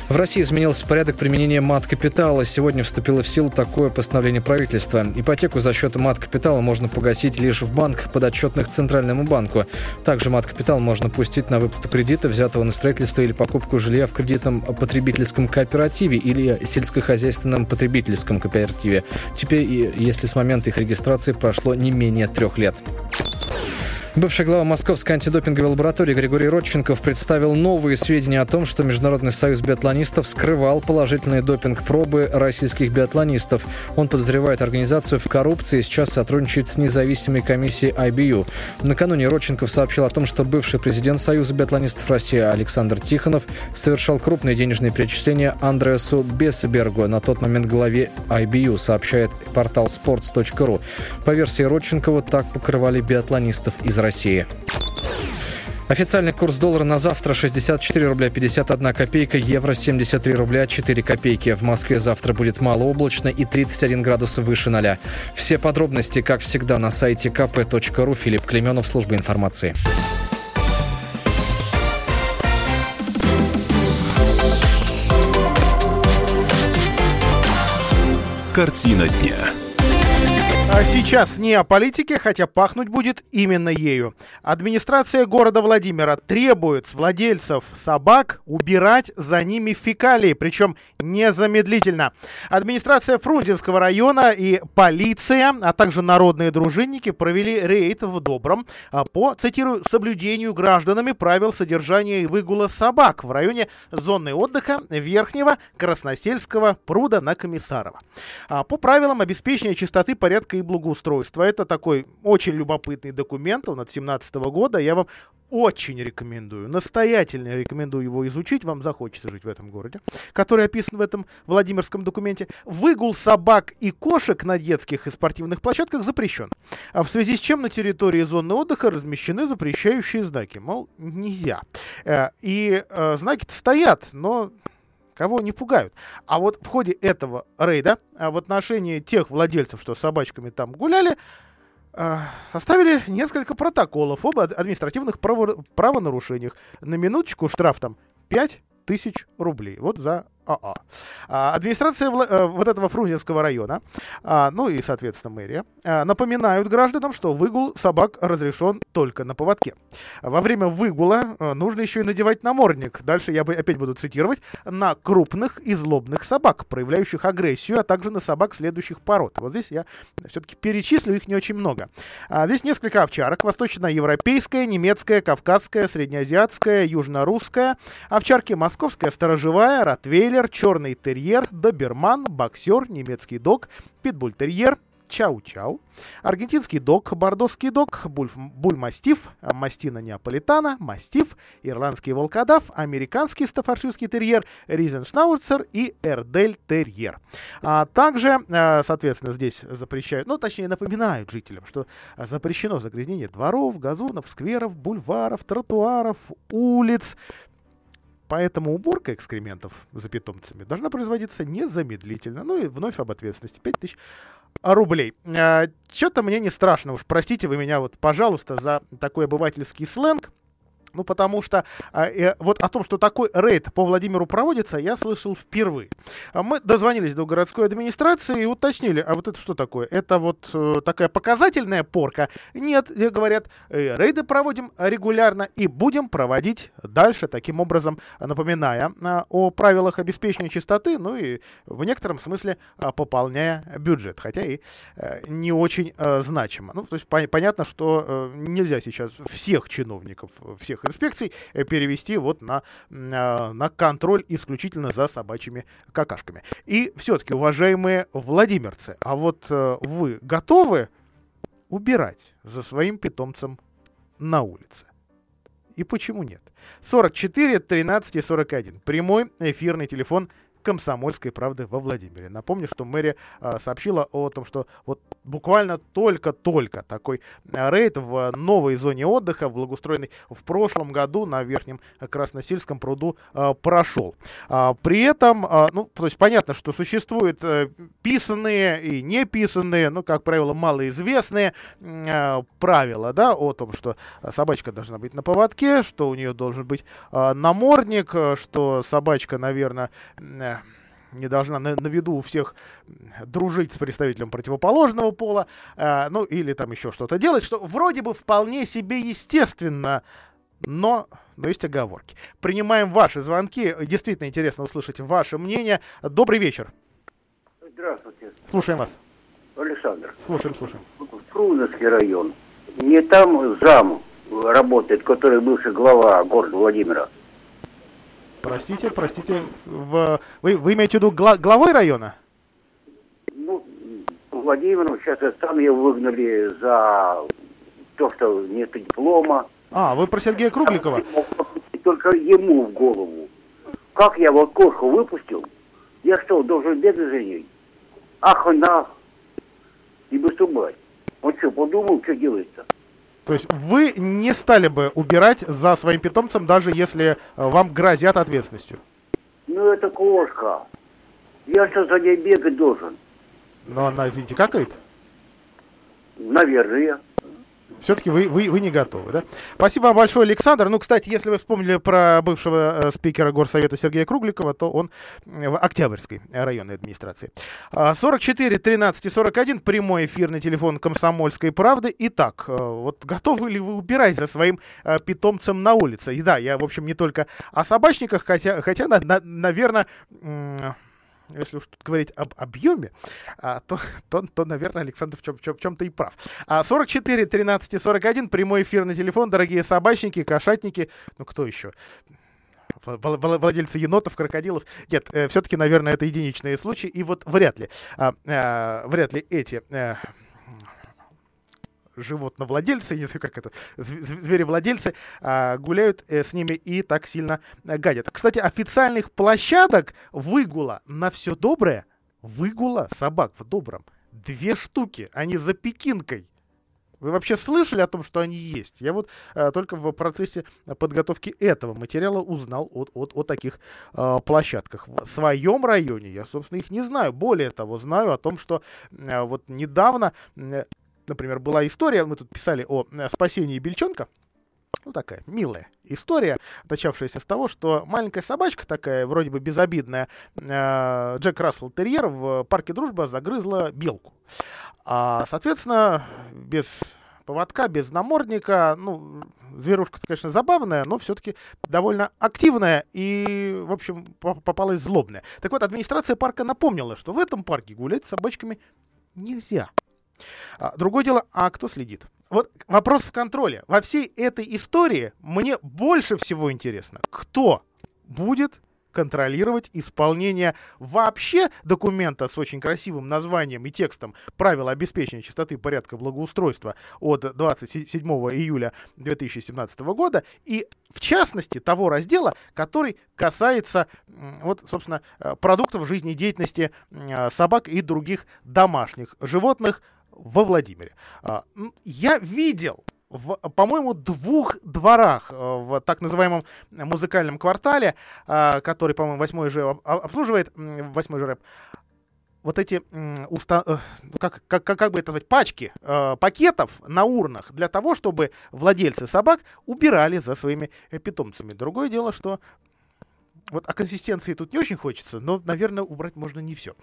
Speaker 2: В России изменился порядок применения мат-капитала. Сегодня вступило в силу такое постановление правительства. Ипотеку за счет мат-капитала можно погасить лишь в банках, подотчетных Центральному банку. Также мат-капитал можно пустить на выплату кредита, взятого на строительство или покупку жилья в кредитном потребительском кооперативе или сельскохозяйственном потребительском кооперативе. Теперь, если с момента их регистрации прошло не менее трех лет. Бывший глава Московской антидопинговой лаборатории Григорий Родченков представил новые сведения о том, что Международный союз биатлонистов скрывал положительные допинг-пробы российских биатлонистов. Он подозревает организацию в коррупции и сейчас сотрудничает с независимой комиссией IBU. Накануне Родченков сообщил о том, что бывший президент Союза биатлонистов России Александр Тихонов совершал крупные денежные перечисления Андреасу Бесбергу, на тот момент главе IBU, сообщает портал sports.ru. По версии Родченкова, так покрывали биатлонистов из России. Официальный курс доллара на завтра 64 рубля 51 копейка, евро 73 рубля 4 копейки. В Москве завтра будет малооблачно и 31 градус выше ноля. Все подробности, как всегда, на сайте kp.ru. Филипп Клеменов, служба информации.
Speaker 1: Картина дня.
Speaker 4: А сейчас не о политике, хотя пахнуть будет именно ею. Администрация города Владимира требует с владельцев собак убирать за ними фекалии, причем незамедлительно. Администрация Фрунзенского района и полиция, а также народные дружинники провели рейд в Добром а, по, цитирую, соблюдению гражданами правил содержания и выгула собак в районе зоны отдыха Верхнего Красносельского пруда на Комиссарова. А, по правилам обеспечения чистоты, порядка и благоустройства. Это такой очень любопытный документ, он от 2017 года. Я вам очень рекомендую, настоятельно рекомендую его изучить, вам захочется жить в этом городе, который описан в этом Владимирском документе. Выгул собак и кошек на детских и спортивных площадках запрещен. А в связи с чем на территории зоны отдыха размещены запрещающие знаки. Мол, нельзя. Э, и э, знаки-то стоят, но кого не пугают. А вот в ходе этого рейда а в отношении тех владельцев, что с собачками там гуляли, а, составили несколько протоколов об административных право правонарушениях. На минуточку штраф там 5 тысяч рублей. Вот за А-а. А, администрация э, вот этого Фрунзенского района, а, ну и, соответственно, мэрия, а, напоминают гражданам, что выгул собак разрешен только на поводке. Во время выгула э, нужно еще и надевать намордник. Дальше я бы опять буду цитировать. На крупных и злобных собак, проявляющих агрессию, а также на собак следующих пород. Вот здесь я все-таки перечислю, их не очень много. Здесь несколько овчарок. Восточноевропейская, немецкая, кавказская, среднеазиатская, южнорусская. Овчарки московская, сторожевая, ротвейлер, ротвейлер, черный терьер, доберман, боксер, немецкий дог, питбуль-терьер, чау-чау, аргентинский дог, бордосский дог, буль-мастиф, мастина неаполитана, мастиф, ирландский волкодав, американский стафаршистский терьер, ризеншнауцер и эрдель-терьер. А также, э, соответственно, здесь запрещают, ну, точнее, напоминают жителям, что запрещено загрязнение дворов, газонов, скверов, бульваров, тротуаров, улиц, Поэтому уборка экскрементов за питомцами должна производиться незамедлительно. Ну и вновь об ответственности. 5000 рублей. А, Что-то мне не страшно уж. Простите вы меня, вот, пожалуйста, за такой обывательский сленг. Ну, потому что а, э, вот о том, что такой рейд по Владимиру проводится, я слышал впервые. А мы дозвонились до городской администрации и уточнили, а вот это что такое? Это вот э, такая показательная порка? Нет, говорят, э, рейды проводим регулярно и будем проводить дальше, таким образом напоминая а, о правилах обеспечения чистоты, ну и в некотором смысле а, пополняя бюджет, хотя и а, не очень а, значимо. Ну, то есть пон- понятно, что а, нельзя сейчас всех чиновников, всех инспекций э, перевести вот на, а, на контроль исключительно за собачьими какашками. И все-таки, уважаемые владимирцы, а вот э, вы готовы убирать за своим питомцем на улице? И почему нет? 44 13 и 41. Прямой эфирный телефон «Комсомольской правды» во Владимире. Напомню, что мэрия а, сообщила о том, что вот буквально только-только такой а, рейд в новой зоне отдыха, благоустроенной в прошлом году на Верхнем Красносельском пруду а, прошел. При этом, ну, то есть понятно, что существуют а, писанные и неписанные, ну, как правило, малоизвестные правила, да, о том, что собачка должна быть на поводке, что у нее должен быть намордник, что собачка, наверное, не должна на, на виду у всех дружить с представителем противоположного пола, э, ну или там еще что-то делать, что вроде бы вполне себе естественно, но, но есть оговорки. Принимаем ваши звонки, действительно интересно услышать ваше мнение. Добрый вечер.
Speaker 16: Здравствуйте.
Speaker 4: Слушаем вас.
Speaker 16: Александр.
Speaker 4: Слушаем, слушаем.
Speaker 16: Фрунзенский район. Не там зам работает, который бывший глава города Владимира.
Speaker 4: Простите, простите, в... вы, вы имеете в виду гла- главой района?
Speaker 16: Ну, Владимир, сейчас там ее выгнали за то, что нет диплома.
Speaker 4: А, вы про Сергея Кругликова?
Speaker 16: Только ему в голову. Как я вот кошку выпустил, я что, должен бедный за ней? Ах, на! И выступать. Он что, подумал, что делается?
Speaker 4: То есть вы не стали бы убирать за своим питомцем, даже если э, вам грозят ответственностью?
Speaker 16: Ну, это кошка. Я что за ней бегать должен?
Speaker 4: Но она, извините, какает?
Speaker 16: Наверное.
Speaker 4: Все-таки вы, вы, вы не готовы, да? Спасибо вам большое, Александр. Ну, кстати, если вы вспомнили про бывшего э, спикера Горсовета Сергея Кругликова, то он в Октябрьской районной администрации. 44 13 и 41, прямой эфирный телефон Комсомольской правды. Итак, э, вот готовы ли вы убирать за своим э, питомцем на улице? И да, я, в общем, не только о собачниках, хотя, хотя на, на, наверное если уж говорить об объеме, а, то, [LAUGHS] то, то, наверное, Александр в, чем, в, чем, в чем-то и прав. А 44 13 и 41, прямой эфир на телефон, дорогие собачники, кошатники, ну кто еще? владельцы енотов, крокодилов. Нет, э, все-таки, наверное, это единичные случаи, и вот вряд ли, э, э, вряд ли эти э, животновладельцы, [LAUGHS] знаю, как это, зверевладельцы, а, гуляют э, с ними и так сильно э, гадят. Кстати, официальных площадок выгула на все доброе, выгула собак в добром, две штуки, они за Пекинкой. Вы вообще слышали о том, что они есть? Я вот а, только в процессе подготовки этого материала узнал о, о, о таких а, площадках. В своем районе я, собственно, их не знаю. Более того, знаю о том, что а, вот недавно например, была история, мы тут писали о э, спасении бельчонка, ну, такая милая история, начавшаяся с того, что маленькая собачка такая, вроде бы безобидная, э, Джек Рассел Терьер в парке Дружба загрызла белку. А, соответственно, без поводка, без намордника, ну, зверушка, конечно, забавная, но все-таки довольно активная и, в общем, попалась злобная. Так вот, администрация парка напомнила, что в этом парке гулять с собачками нельзя. А, другое дело, а кто следит? Вот вопрос в контроле. Во всей этой истории мне больше всего интересно, кто будет контролировать исполнение вообще документа с очень красивым названием и текстом «Правила обеспечения чистоты, порядка, благоустройства» от 27 июля 2017 года и, в частности, того раздела, который касается, вот, собственно, э, продуктов жизнедеятельности э, собак и других домашних животных во Владимире. А, я видел в, по-моему, двух дворах э, в так называемом музыкальном квартале, э, который, по-моему, восьмой же обслуживает, восьмой же рэп, вот эти уста... Э, как, как, как бы это назвать, пачки э, пакетов на урнах для того, чтобы владельцы собак убирали за своими питомцами. Другое дело, что вот о консистенции тут не очень хочется, но, наверное, убрать можно не все.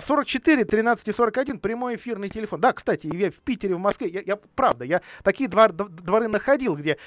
Speaker 4: 44 13 41 прямой эфирный телефон. Да, кстати, я в Питере, в Москве, я, я правда, я такие двор, дворы находил, где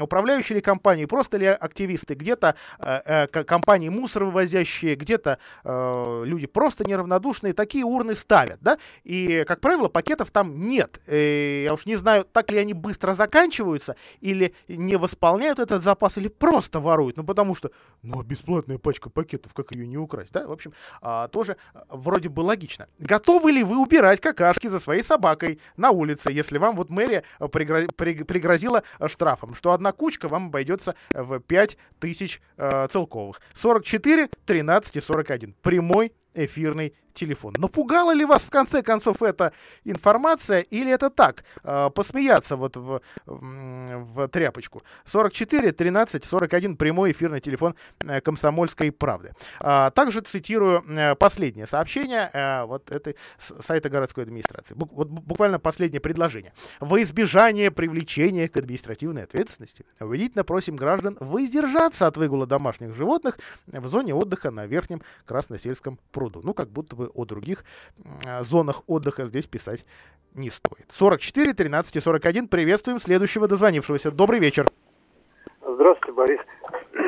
Speaker 4: управляющие ли компании, просто ли активисты, где-то э, э, компании мусоровывозящие, где-то э, люди просто неравнодушные, такие урны ставят, да, и, как правило, пакетов там нет. Э, я уж не знаю, так ли они быстро заканчиваются, или не восполняют этот запас, или просто воруют, ну, потому что, ну, а бесплатно бесплатная пачка пакетов, как ее не украсть, да? В общем, а, тоже а, вроде бы логично. Готовы ли вы убирать какашки за своей собакой на улице, если вам вот мэрия а, пригро- пригрозила а, штрафом, что одна кучка вам обойдется в 5 тысяч э, целковых. 44 13 и 41. Прямой эфирный телефон. Напугала ли вас в конце концов эта информация или это так, э, посмеяться вот в, в тряпочку? 44 13 41 прямой эфирный телефон э, комсомольской правды. А, также цитирую э, последнее сообщение э, вот этой сайта городской администрации. Вот буквально последнее предложение. Во избежание привлечения к административной ответственности убедительно просим граждан воздержаться от выгула домашних животных в зоне отдыха на Верхнем Красносельском пруду. Ну, как будто бы о других зонах отдыха здесь писать не стоит. 44, 13 и 41. Приветствуем следующего дозвонившегося. Добрый вечер.
Speaker 17: Здравствуйте, Борис.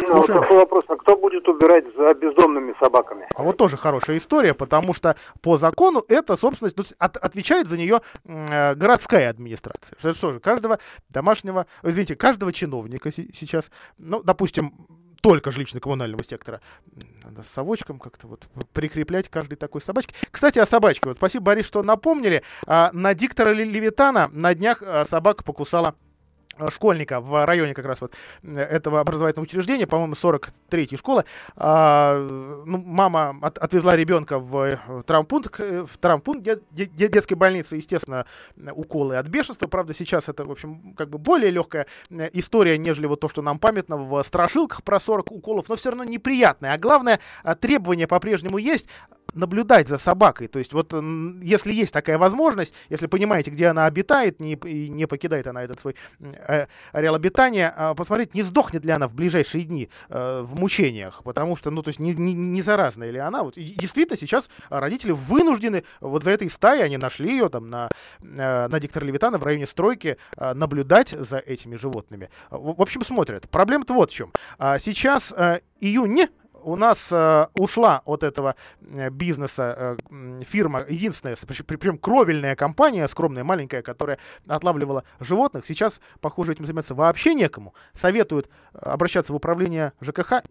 Speaker 17: А вот такой вопрос. А кто будет убирать за бездомными собаками?
Speaker 4: А вот тоже хорошая история, потому что по закону это собственность, ну, от, отвечает за нее э, городская администрация. Что же, каждого домашнего, извините, каждого чиновника сейчас, ну, допустим, только жилищно-коммунального сектора. Надо с совочком как-то вот прикреплять каждой такой собачке. Кстати, о собачке. Вот спасибо, Борис, что напомнили. А, на диктора Левитана на днях а, собака покусала школьника в районе как раз вот этого образовательного учреждения, по-моему, 43-й школы. А, ну, мама от, отвезла ребенка в э, травмпункт, в травмпункт дет, дет, детской больницы, естественно, уколы от бешенства. Правда, сейчас это, в общем, как бы более легкая э, история, нежели вот то, что нам памятно в страшилках про 40 уколов, но все равно неприятная. А главное, требование по-прежнему есть наблюдать за собакой. То есть вот если есть такая возможность, если понимаете, где она обитает, не, и не покидает она этот свой э, ареал обитания, э, посмотреть, не сдохнет ли она в ближайшие дни э, в мучениях, потому что, ну, то есть не, не, не заразная ли она. Вот, и действительно сейчас родители вынуждены вот за этой стаей, они нашли ее там на, э, на диктора Левитана в районе стройки, э, наблюдать за этими животными. В, общем, смотрят. Проблема-то вот в чем. А сейчас э, июнь у нас э, ушла от этого э, бизнеса э, фирма, единственная, причем кровельная компания, скромная, маленькая, которая отлавливала животных. Сейчас, похоже, этим заниматься вообще некому. Советуют э, обращаться в управление ЖКХ.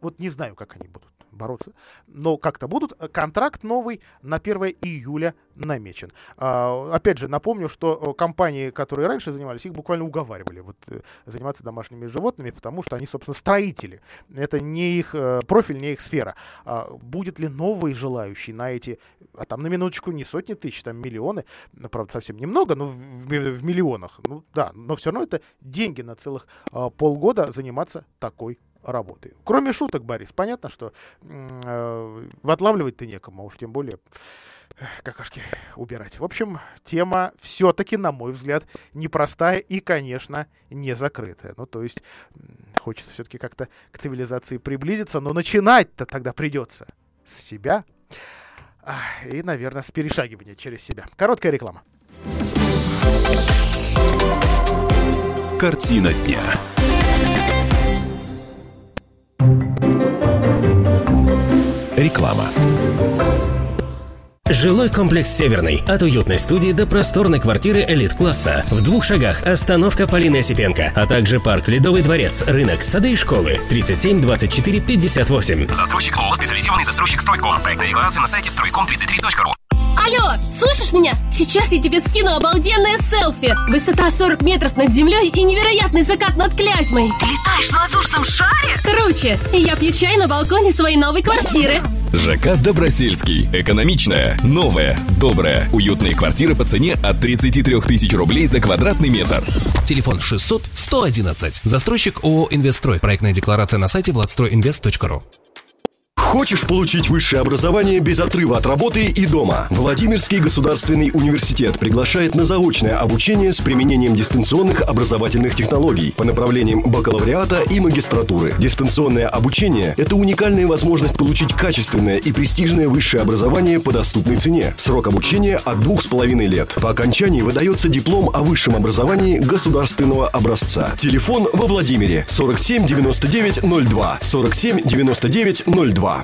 Speaker 4: Вот не знаю, как они будут бороться. Но как-то будут. Контракт новый на 1 июля намечен. А, опять же, напомню, что э, компании, которые раньше занимались, их буквально уговаривали вот, э, заниматься домашними животными, потому что они, собственно, строители. Это не их э, профиль, не их сфера. А, будет ли новый желающий на эти, а там на минуточку не сотни тысяч, там миллионы, ну, правда, совсем немного, но в, в миллионах. Ну да, но все равно это деньги на целых а, полгода заниматься такой работы. Кроме шуток, Борис, понятно, что э, отлавливать-то некому, а уж тем более какашки убирать. В общем, тема все-таки, на мой взгляд, непростая и, конечно, не закрытая. Ну, то есть, хочется все-таки как-то к цивилизации приблизиться, но начинать-то тогда придется с себя и, наверное, с перешагивания через себя. Короткая реклама.
Speaker 1: Картина дня.
Speaker 18: Реклама. Жилой комплекс «Северный». От уютной студии до просторной квартиры элит-класса. В двух шагах остановка Полины Осипенко, а также парк «Ледовый дворец», рынок, сады и школы. 37 24 58.
Speaker 19: Застройщик ООО «Специализированный застройщик Стройком». Проектная декларация на сайте стройком33.ру.
Speaker 20: Алло, слышишь меня? Сейчас я тебе скину обалденное селфи. Высота 40 метров над землей и невероятный закат над Клязьмой.
Speaker 19: Ты летаешь на воздушном шаре?
Speaker 20: Круче! Я пью чай на балконе своей новой квартиры.
Speaker 21: ЖК Добросельский. Экономичная, новая, добрая, уютные квартиры по цене от 33 тысяч рублей за квадратный метр.
Speaker 18: Телефон 600 111. Застройщик ООО «Инвестстрой». Проектная декларация на сайте владстройинвест.ру.
Speaker 22: Хочешь получить высшее образование без отрыва от работы и дома? Владимирский государственный университет приглашает на заочное обучение с применением дистанционных образовательных технологий по направлениям бакалавриата и магистратуры. Дистанционное обучение – это уникальная возможность получить качественное и престижное высшее образование по доступной цене. Срок обучения от двух с половиной лет. По окончании выдается диплом о высшем образовании государственного образца. Телефон во Владимире 47 99 02 47 99 02.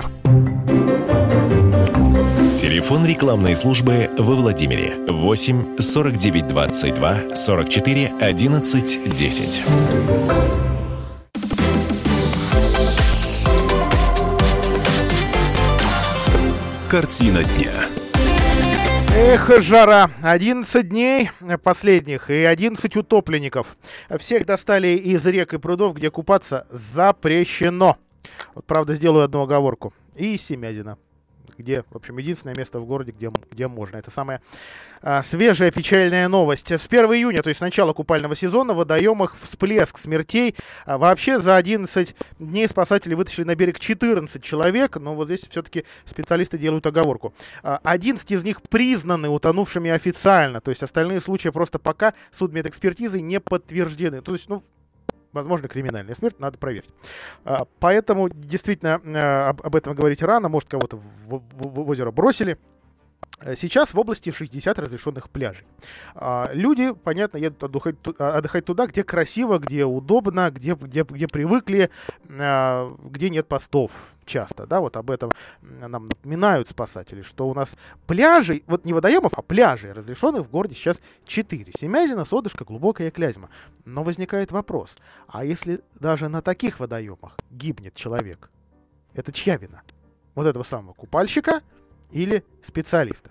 Speaker 21: gimnefisgroup.рф.
Speaker 9: Телефон рекламной службы во Владимире 8 49 22 44 11 10.
Speaker 1: Картина дня.
Speaker 4: Эх, жара. 11 дней последних и 11 утопленников. Всех достали из рек и прудов, где купаться запрещено. Вот, правда, сделаю одну оговорку. И Семядина где, в общем, единственное место в городе, где, где можно. Это самая а, свежая печальная новость. С 1 июня, то есть с начала купального сезона, в водоемах всплеск смертей. А, вообще за 11 дней спасатели вытащили на берег 14 человек, но вот здесь все-таки специалисты делают оговорку. А, 11 из них признаны утонувшими официально, то есть остальные случаи просто пока судмедэкспертизой не подтверждены. То есть, ну, возможно, криминальная смерть, надо проверить. А, поэтому действительно а, об этом говорить рано, может, кого-то в, озеро бросили. Сейчас в области 60 разрешенных пляжей. А, люди, понятно, едут отдыхать, отдыхать туда, где красиво, где удобно, где, где, где привыкли, где нет постов часто, да, вот об этом нам напоминают спасатели, что у нас пляжей, вот не водоемов, а пляжей разрешенных в городе сейчас 4. Семязина, Содышка, Глубокая Клязьма. Но возникает вопрос, а если даже на таких водоемах гибнет человек, это чья вина? Вот этого самого купальщика или специалиста?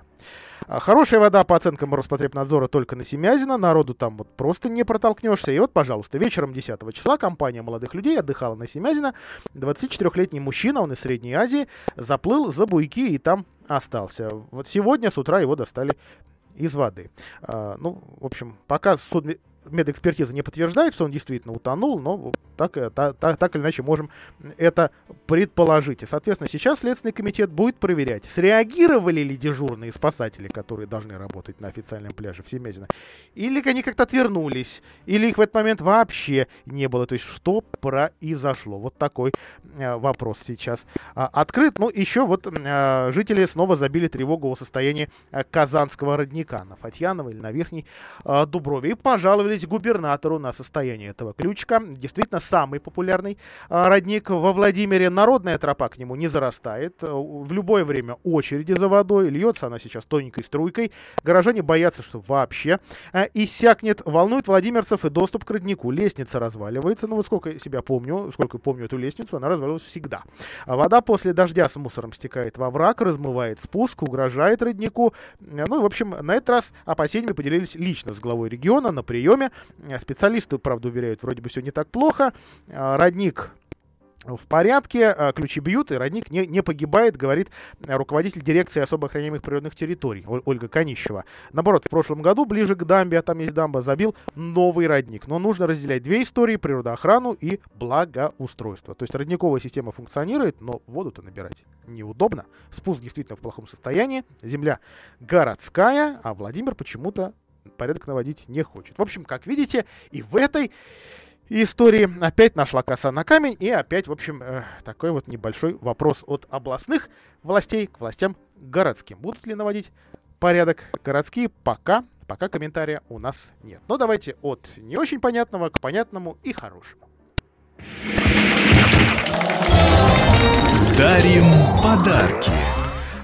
Speaker 4: А, хорошая вода, по оценкам Роспотребнадзора, только на Семязина. Народу там вот просто не протолкнешься. И вот, пожалуйста, вечером 10 числа компания молодых людей отдыхала на Семязина. 24-летний мужчина, он из Средней Азии, заплыл за буйки и там остался. Вот сегодня с утра его достали из воды. А, ну, в общем, пока суд медэкспертиза не подтверждает, что он действительно утонул, но так, так, так или иначе можем это предположить. И, соответственно, сейчас Следственный комитет будет проверять, среагировали ли дежурные спасатели, которые должны работать на официальном пляже в Семязино, или они как-то отвернулись, или их в этот момент вообще не было. То есть, что произошло? Вот такой э, вопрос сейчас э, открыт. Ну, еще вот э, жители снова забили тревогу о состоянии э, Казанского родника на Фатьяново или на Верхней э, Дуброве и пожаловались пожаловались губернатору на состояние этого ключика. Действительно, самый популярный а, родник во Владимире. Народная тропа к нему не зарастает. Э, в любое время очереди за водой. Льется она сейчас тоненькой струйкой. Горожане боятся, что вообще а, иссякнет. Волнует владимирцев и доступ к роднику. Лестница разваливается. Ну вот сколько себя помню, сколько помню эту лестницу, она развалилась всегда. А вода после дождя с мусором стекает во враг, размывает спуск, угрожает роднику. Ну и, в общем, на этот раз опасениями поделились лично с главой региона на приеме. Специалисты, правда, уверяют, вроде бы все не так плохо. Родник в порядке, а, ключи бьют, и родник не, не погибает, говорит руководитель дирекции особо охраняемых природных территорий Ольга Конищева. Наоборот, в прошлом году, ближе к дамбе, а там есть дамба, забил новый родник. Но нужно разделять две истории, природоохрану и благоустройство. То есть родниковая система функционирует, но воду-то набирать неудобно. Спуск действительно в плохом состоянии, земля городская, а Владимир почему-то порядок наводить не хочет. В общем, как видите, и в этой истории. Опять нашла коса на камень, и опять, в общем, э, такой вот небольшой вопрос от областных властей к властям городским. Будут ли наводить порядок городские? Пока, пока комментария у нас нет. Но давайте от не очень понятного к понятному и хорошему.
Speaker 22: Дарим подарки.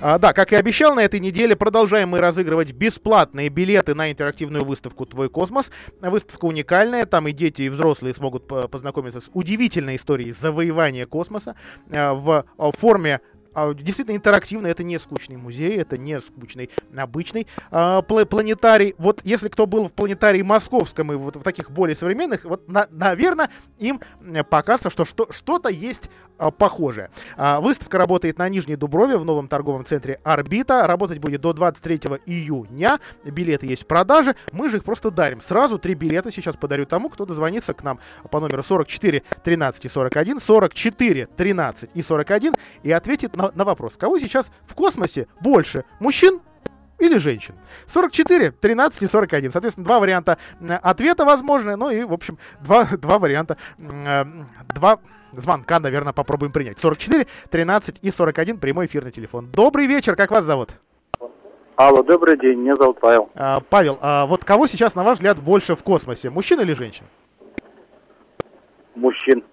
Speaker 4: А, да, как и обещал, на этой неделе продолжаем мы разыгрывать бесплатные билеты на интерактивную выставку «Твой космос». Выставка уникальная, там и дети, и взрослые смогут познакомиться с удивительной историей завоевания космоса а, в а, форме а, действительно интерактивно, это не скучный музей, это не скучный обычный а, планетарий. Вот если кто был в планетарии московском и вот в таких более современных, вот, на, наверное, им покажется, что, что что-то есть а, похожее. А, выставка работает на Нижней Дуброве в новом торговом центре «Орбита». Работать будет до 23 июня. Билеты есть в продаже. Мы же их просто дарим. Сразу три билета сейчас подарю тому, кто дозвонится к нам по номеру 44 13 и 41, 44 13 и 41 и ответит на на, на вопрос, кого сейчас в космосе больше, мужчин или женщин. 44, 13 и 41. Соответственно, два варианта ответа возможны. Ну и, в общем, два, два варианта, э, два звонка, наверное, попробуем принять. 44, 13 и 41. Прямой эфирный телефон. Добрый вечер, как вас зовут?
Speaker 23: Алло, добрый день, меня зовут Павел.
Speaker 4: А, Павел, а вот кого сейчас, на ваш взгляд, больше в космосе, мужчин или женщин?
Speaker 23: Мужчин.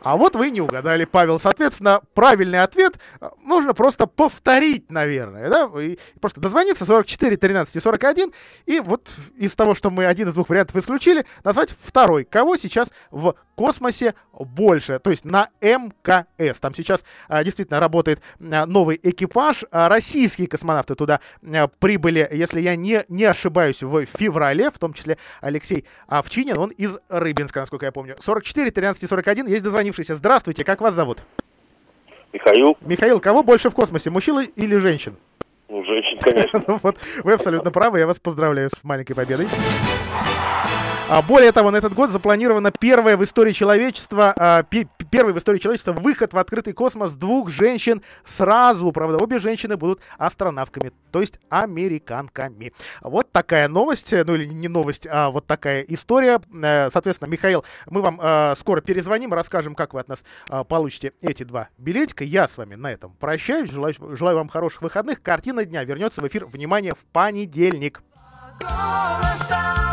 Speaker 4: А вот вы не угадали, Павел. Соответственно, правильный ответ э, нужно просто повторить, наверное. Да? И просто дозвониться 44 13 и 41. И вот из того, что мы один из двух вариантов исключили, назвать второй. Кого сейчас в космосе больше? То есть на МКС. Там сейчас а, действительно работает а, новый экипаж. А, российские космонавты туда а, прибыли, если я не, не ошибаюсь, в феврале. В том числе Алексей Овчинин. Он из Рыбинска, насколько я помню. 44 13 и 41. Есть дозвонивший дозвонившийся. Здравствуйте, как вас зовут?
Speaker 23: Михаил.
Speaker 4: Михаил, кого больше в космосе, мужчин или женщин?
Speaker 23: Ну, женщин, конечно. [LAUGHS]
Speaker 4: ну, вот, вы абсолютно правы, я вас поздравляю с маленькой победой. А более того, на этот год запланировано первое в истории человечества, а, первый в истории человечества выход в открытый космос двух женщин сразу. Правда, обе женщины будут астронавтками, то есть американками. Вот такая новость, ну или не новость, а вот такая история. Э, соответственно, Михаил, мы вам э, скоро перезвоним, расскажем, как вы от нас э, получите эти два билетика. Я с вами на этом прощаюсь. Желаю, желаю вам хороших выходных. Картина дня вернется в эфир, внимание, в понедельник. Голоса!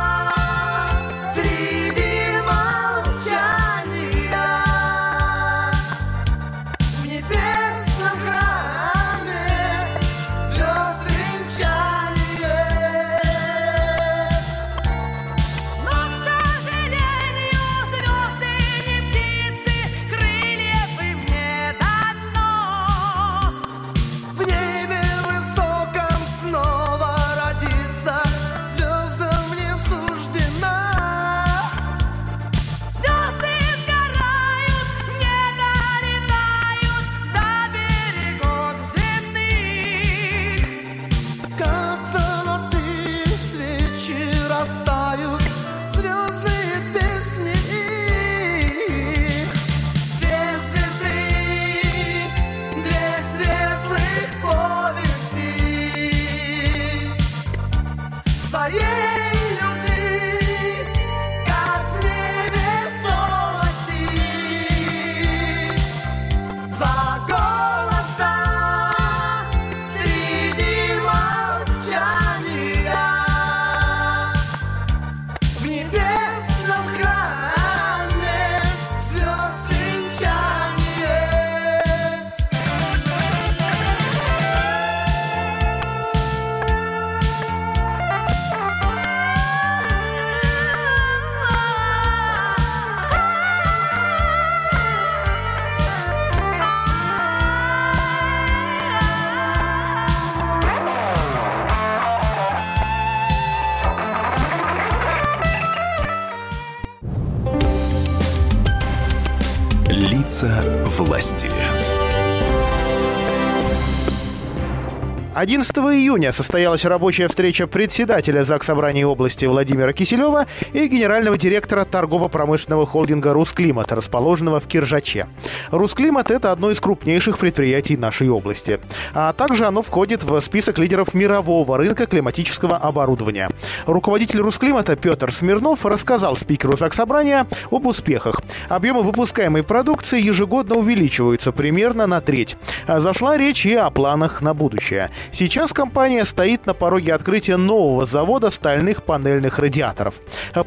Speaker 4: 11 июня состоялась рабочая встреча председателя ЗАГС Собрания области Владимира Киселева и генерального директора торгово-промышленного холдинга «Русклимат», расположенного в Киржаче. «Русклимат» — это одно из крупнейших предприятий нашей области. А также оно входит в список лидеров мирового рынка климатического оборудования. Руководитель «Русклимата» Петр Смирнов рассказал спикеру ЗАГС Собрания об успехах. Объемы выпускаемой продукции ежегодно увеличиваются примерно на треть. Зашла речь и о планах на будущее. Сейчас компания стоит на пороге открытия нового завода стальных панельных радиаторов.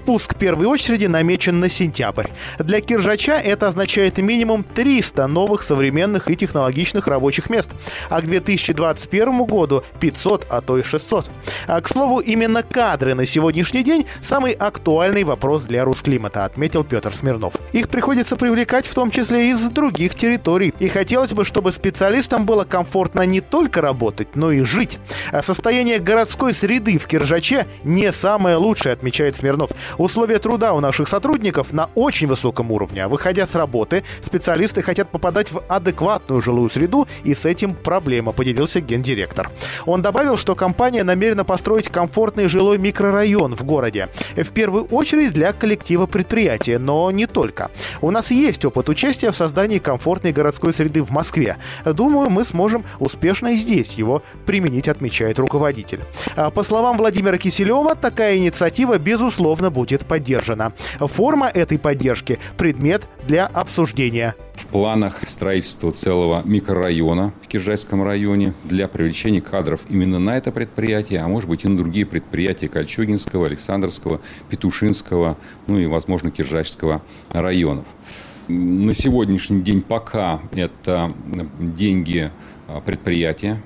Speaker 4: Пуск первой очереди намечен на сентябрь. Для Киржача это означает минимум 300 новых современных и технологичных рабочих мест, а к 2021 году 500, а то и 600. А, к слову, именно кадры на сегодняшний день самый актуальный вопрос для Русклимата, отметил Петр Смирнов. Их приходится привлекать в том числе из других территорий. И хотелось бы, чтобы специалистам было комфортно не только работать, но и жить. А состояние городской среды в Киржаче не самое лучшее, отмечает Смирнов. Условия труда у наших сотрудников на очень высоком уровне. Выходя с работы, специалисты хотят попадать в адекватную жилую среду, и с этим проблема, поделился гендиректор. Он добавил, что компания намерена построить комфортный жилой микрорайон в городе. В первую очередь для коллектива предприятия, но не только. У нас есть опыт участия в создании комфортной городской среды в Москве. Думаю, мы сможем успешно и здесь его применить, отмечает руководитель. А по словам Владимира Киселева, такая инициатива, безусловно, будет поддержана. Форма этой поддержки – предмет для обсуждения.
Speaker 24: В планах строительства целого микрорайона в Киржайском районе для привлечения кадров именно на это предприятие, а может быть и на другие предприятия Кольчугинского, Александрского, Петушинского, ну и, возможно, Киржачского районов. На сегодняшний день пока это деньги а, предприятия,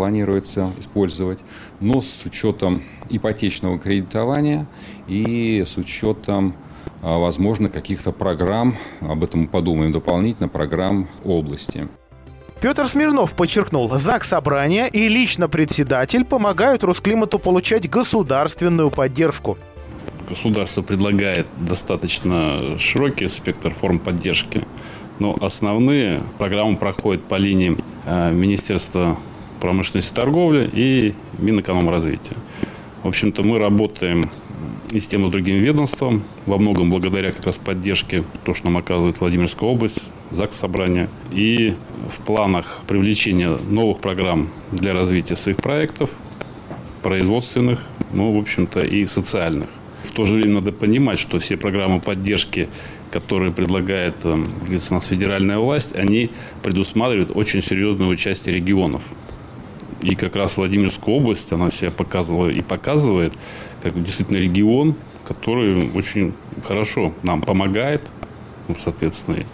Speaker 24: планируется использовать, но с учетом ипотечного кредитования и с учетом, а, возможно, каких-то программ, об этом мы подумаем дополнительно, программ области.
Speaker 4: Петр Смирнов подчеркнул, ЗАГС Собрания и лично председатель помогают Русклимату получать государственную поддержку.
Speaker 25: Государство предлагает достаточно широкий спектр форм поддержки, но основные программы проходят по линии а, Министерства промышленности и торговли и Минэкономразвития. В общем-то, мы работаем и с тем, и с другим ведомством, во многом благодаря как раз поддержке, то, что нам оказывает Владимирская область, ЗАГС Собрания. И в планах привлечения новых программ для развития своих проектов, производственных, ну, в общем-то, и социальных. В то же время надо понимать, что все программы поддержки, которые предлагает у нас федеральная власть, они предусматривают очень серьезное участие регионов. И как раз Владимирская область, она себя показывала и показывает, как действительно регион, который очень хорошо нам помогает, ну, соответственно,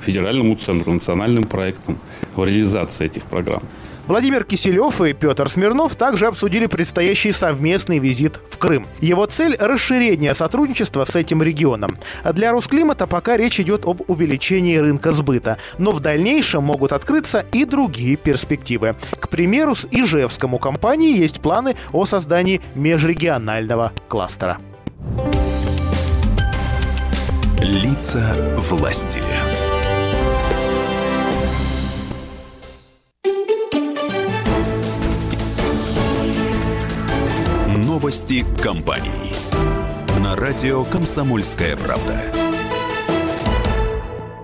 Speaker 25: федеральному центру, национальным проектам в реализации этих программ.
Speaker 4: Владимир Киселев и Петр Смирнов также обсудили предстоящий совместный визит в Крым. Его цель – расширение сотрудничества с этим регионом. А для Русклимата пока речь идет об увеличении рынка сбыта, но в дальнейшем могут открыться и другие перспективы. К примеру, с Ижевском у компании есть планы о создании межрегионального кластера.
Speaker 1: Лица власти. Новости компаний. На радио «Комсомольская правда».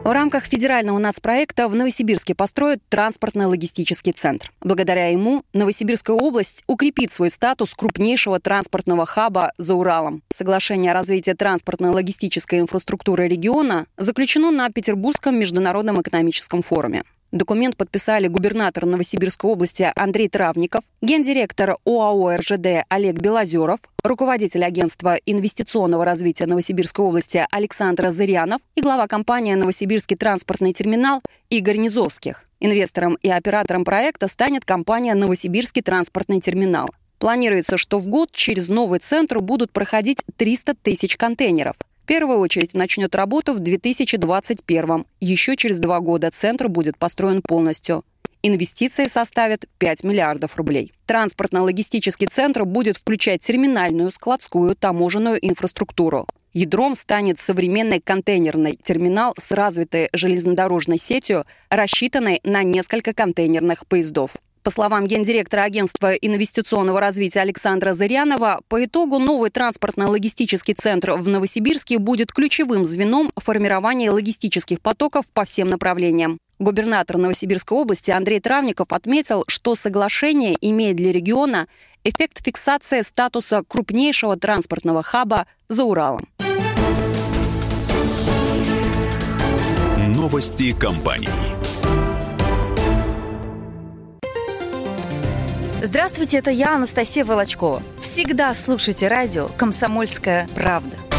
Speaker 26: В рамках федерального нацпроекта в Новосибирске построят транспортно-логистический центр. Благодаря ему Новосибирская область укрепит свой статус крупнейшего транспортного хаба за Уралом. Соглашение о развитии транспортно-логистической инфраструктуры региона заключено на Петербургском международном экономическом форуме. Документ подписали губернатор Новосибирской области Андрей Травников, гендиректор ОАО РЖД Олег Белозеров, руководитель агентства инвестиционного развития Новосибирской области Александр Зырянов и глава компании «Новосибирский транспортный терминал» Игорь Низовских. Инвестором и оператором проекта станет компания «Новосибирский транспортный терминал». Планируется, что в год через новый центр будут проходить 300 тысяч контейнеров – первую очередь начнет работу в 2021 Еще через два года центр будет построен полностью. Инвестиции составят 5 миллиардов рублей. Транспортно-логистический центр будет включать терминальную, складскую, таможенную инфраструктуру. Ядром станет современный контейнерный терминал с развитой железнодорожной сетью, рассчитанной на несколько контейнерных поездов. По словам гендиректора Агентства инвестиционного развития Александра Зырянова, по итогу новый транспортно-логистический центр в Новосибирске будет ключевым звеном формирования логистических потоков по всем направлениям. Губернатор Новосибирской области Андрей Травников отметил, что соглашение имеет для региона эффект фиксации статуса крупнейшего транспортного хаба за Уралом.
Speaker 1: Новости компаний.
Speaker 27: Здравствуйте, это я, Анастасия Волочкова. Всегда слушайте радио «Комсомольская правда».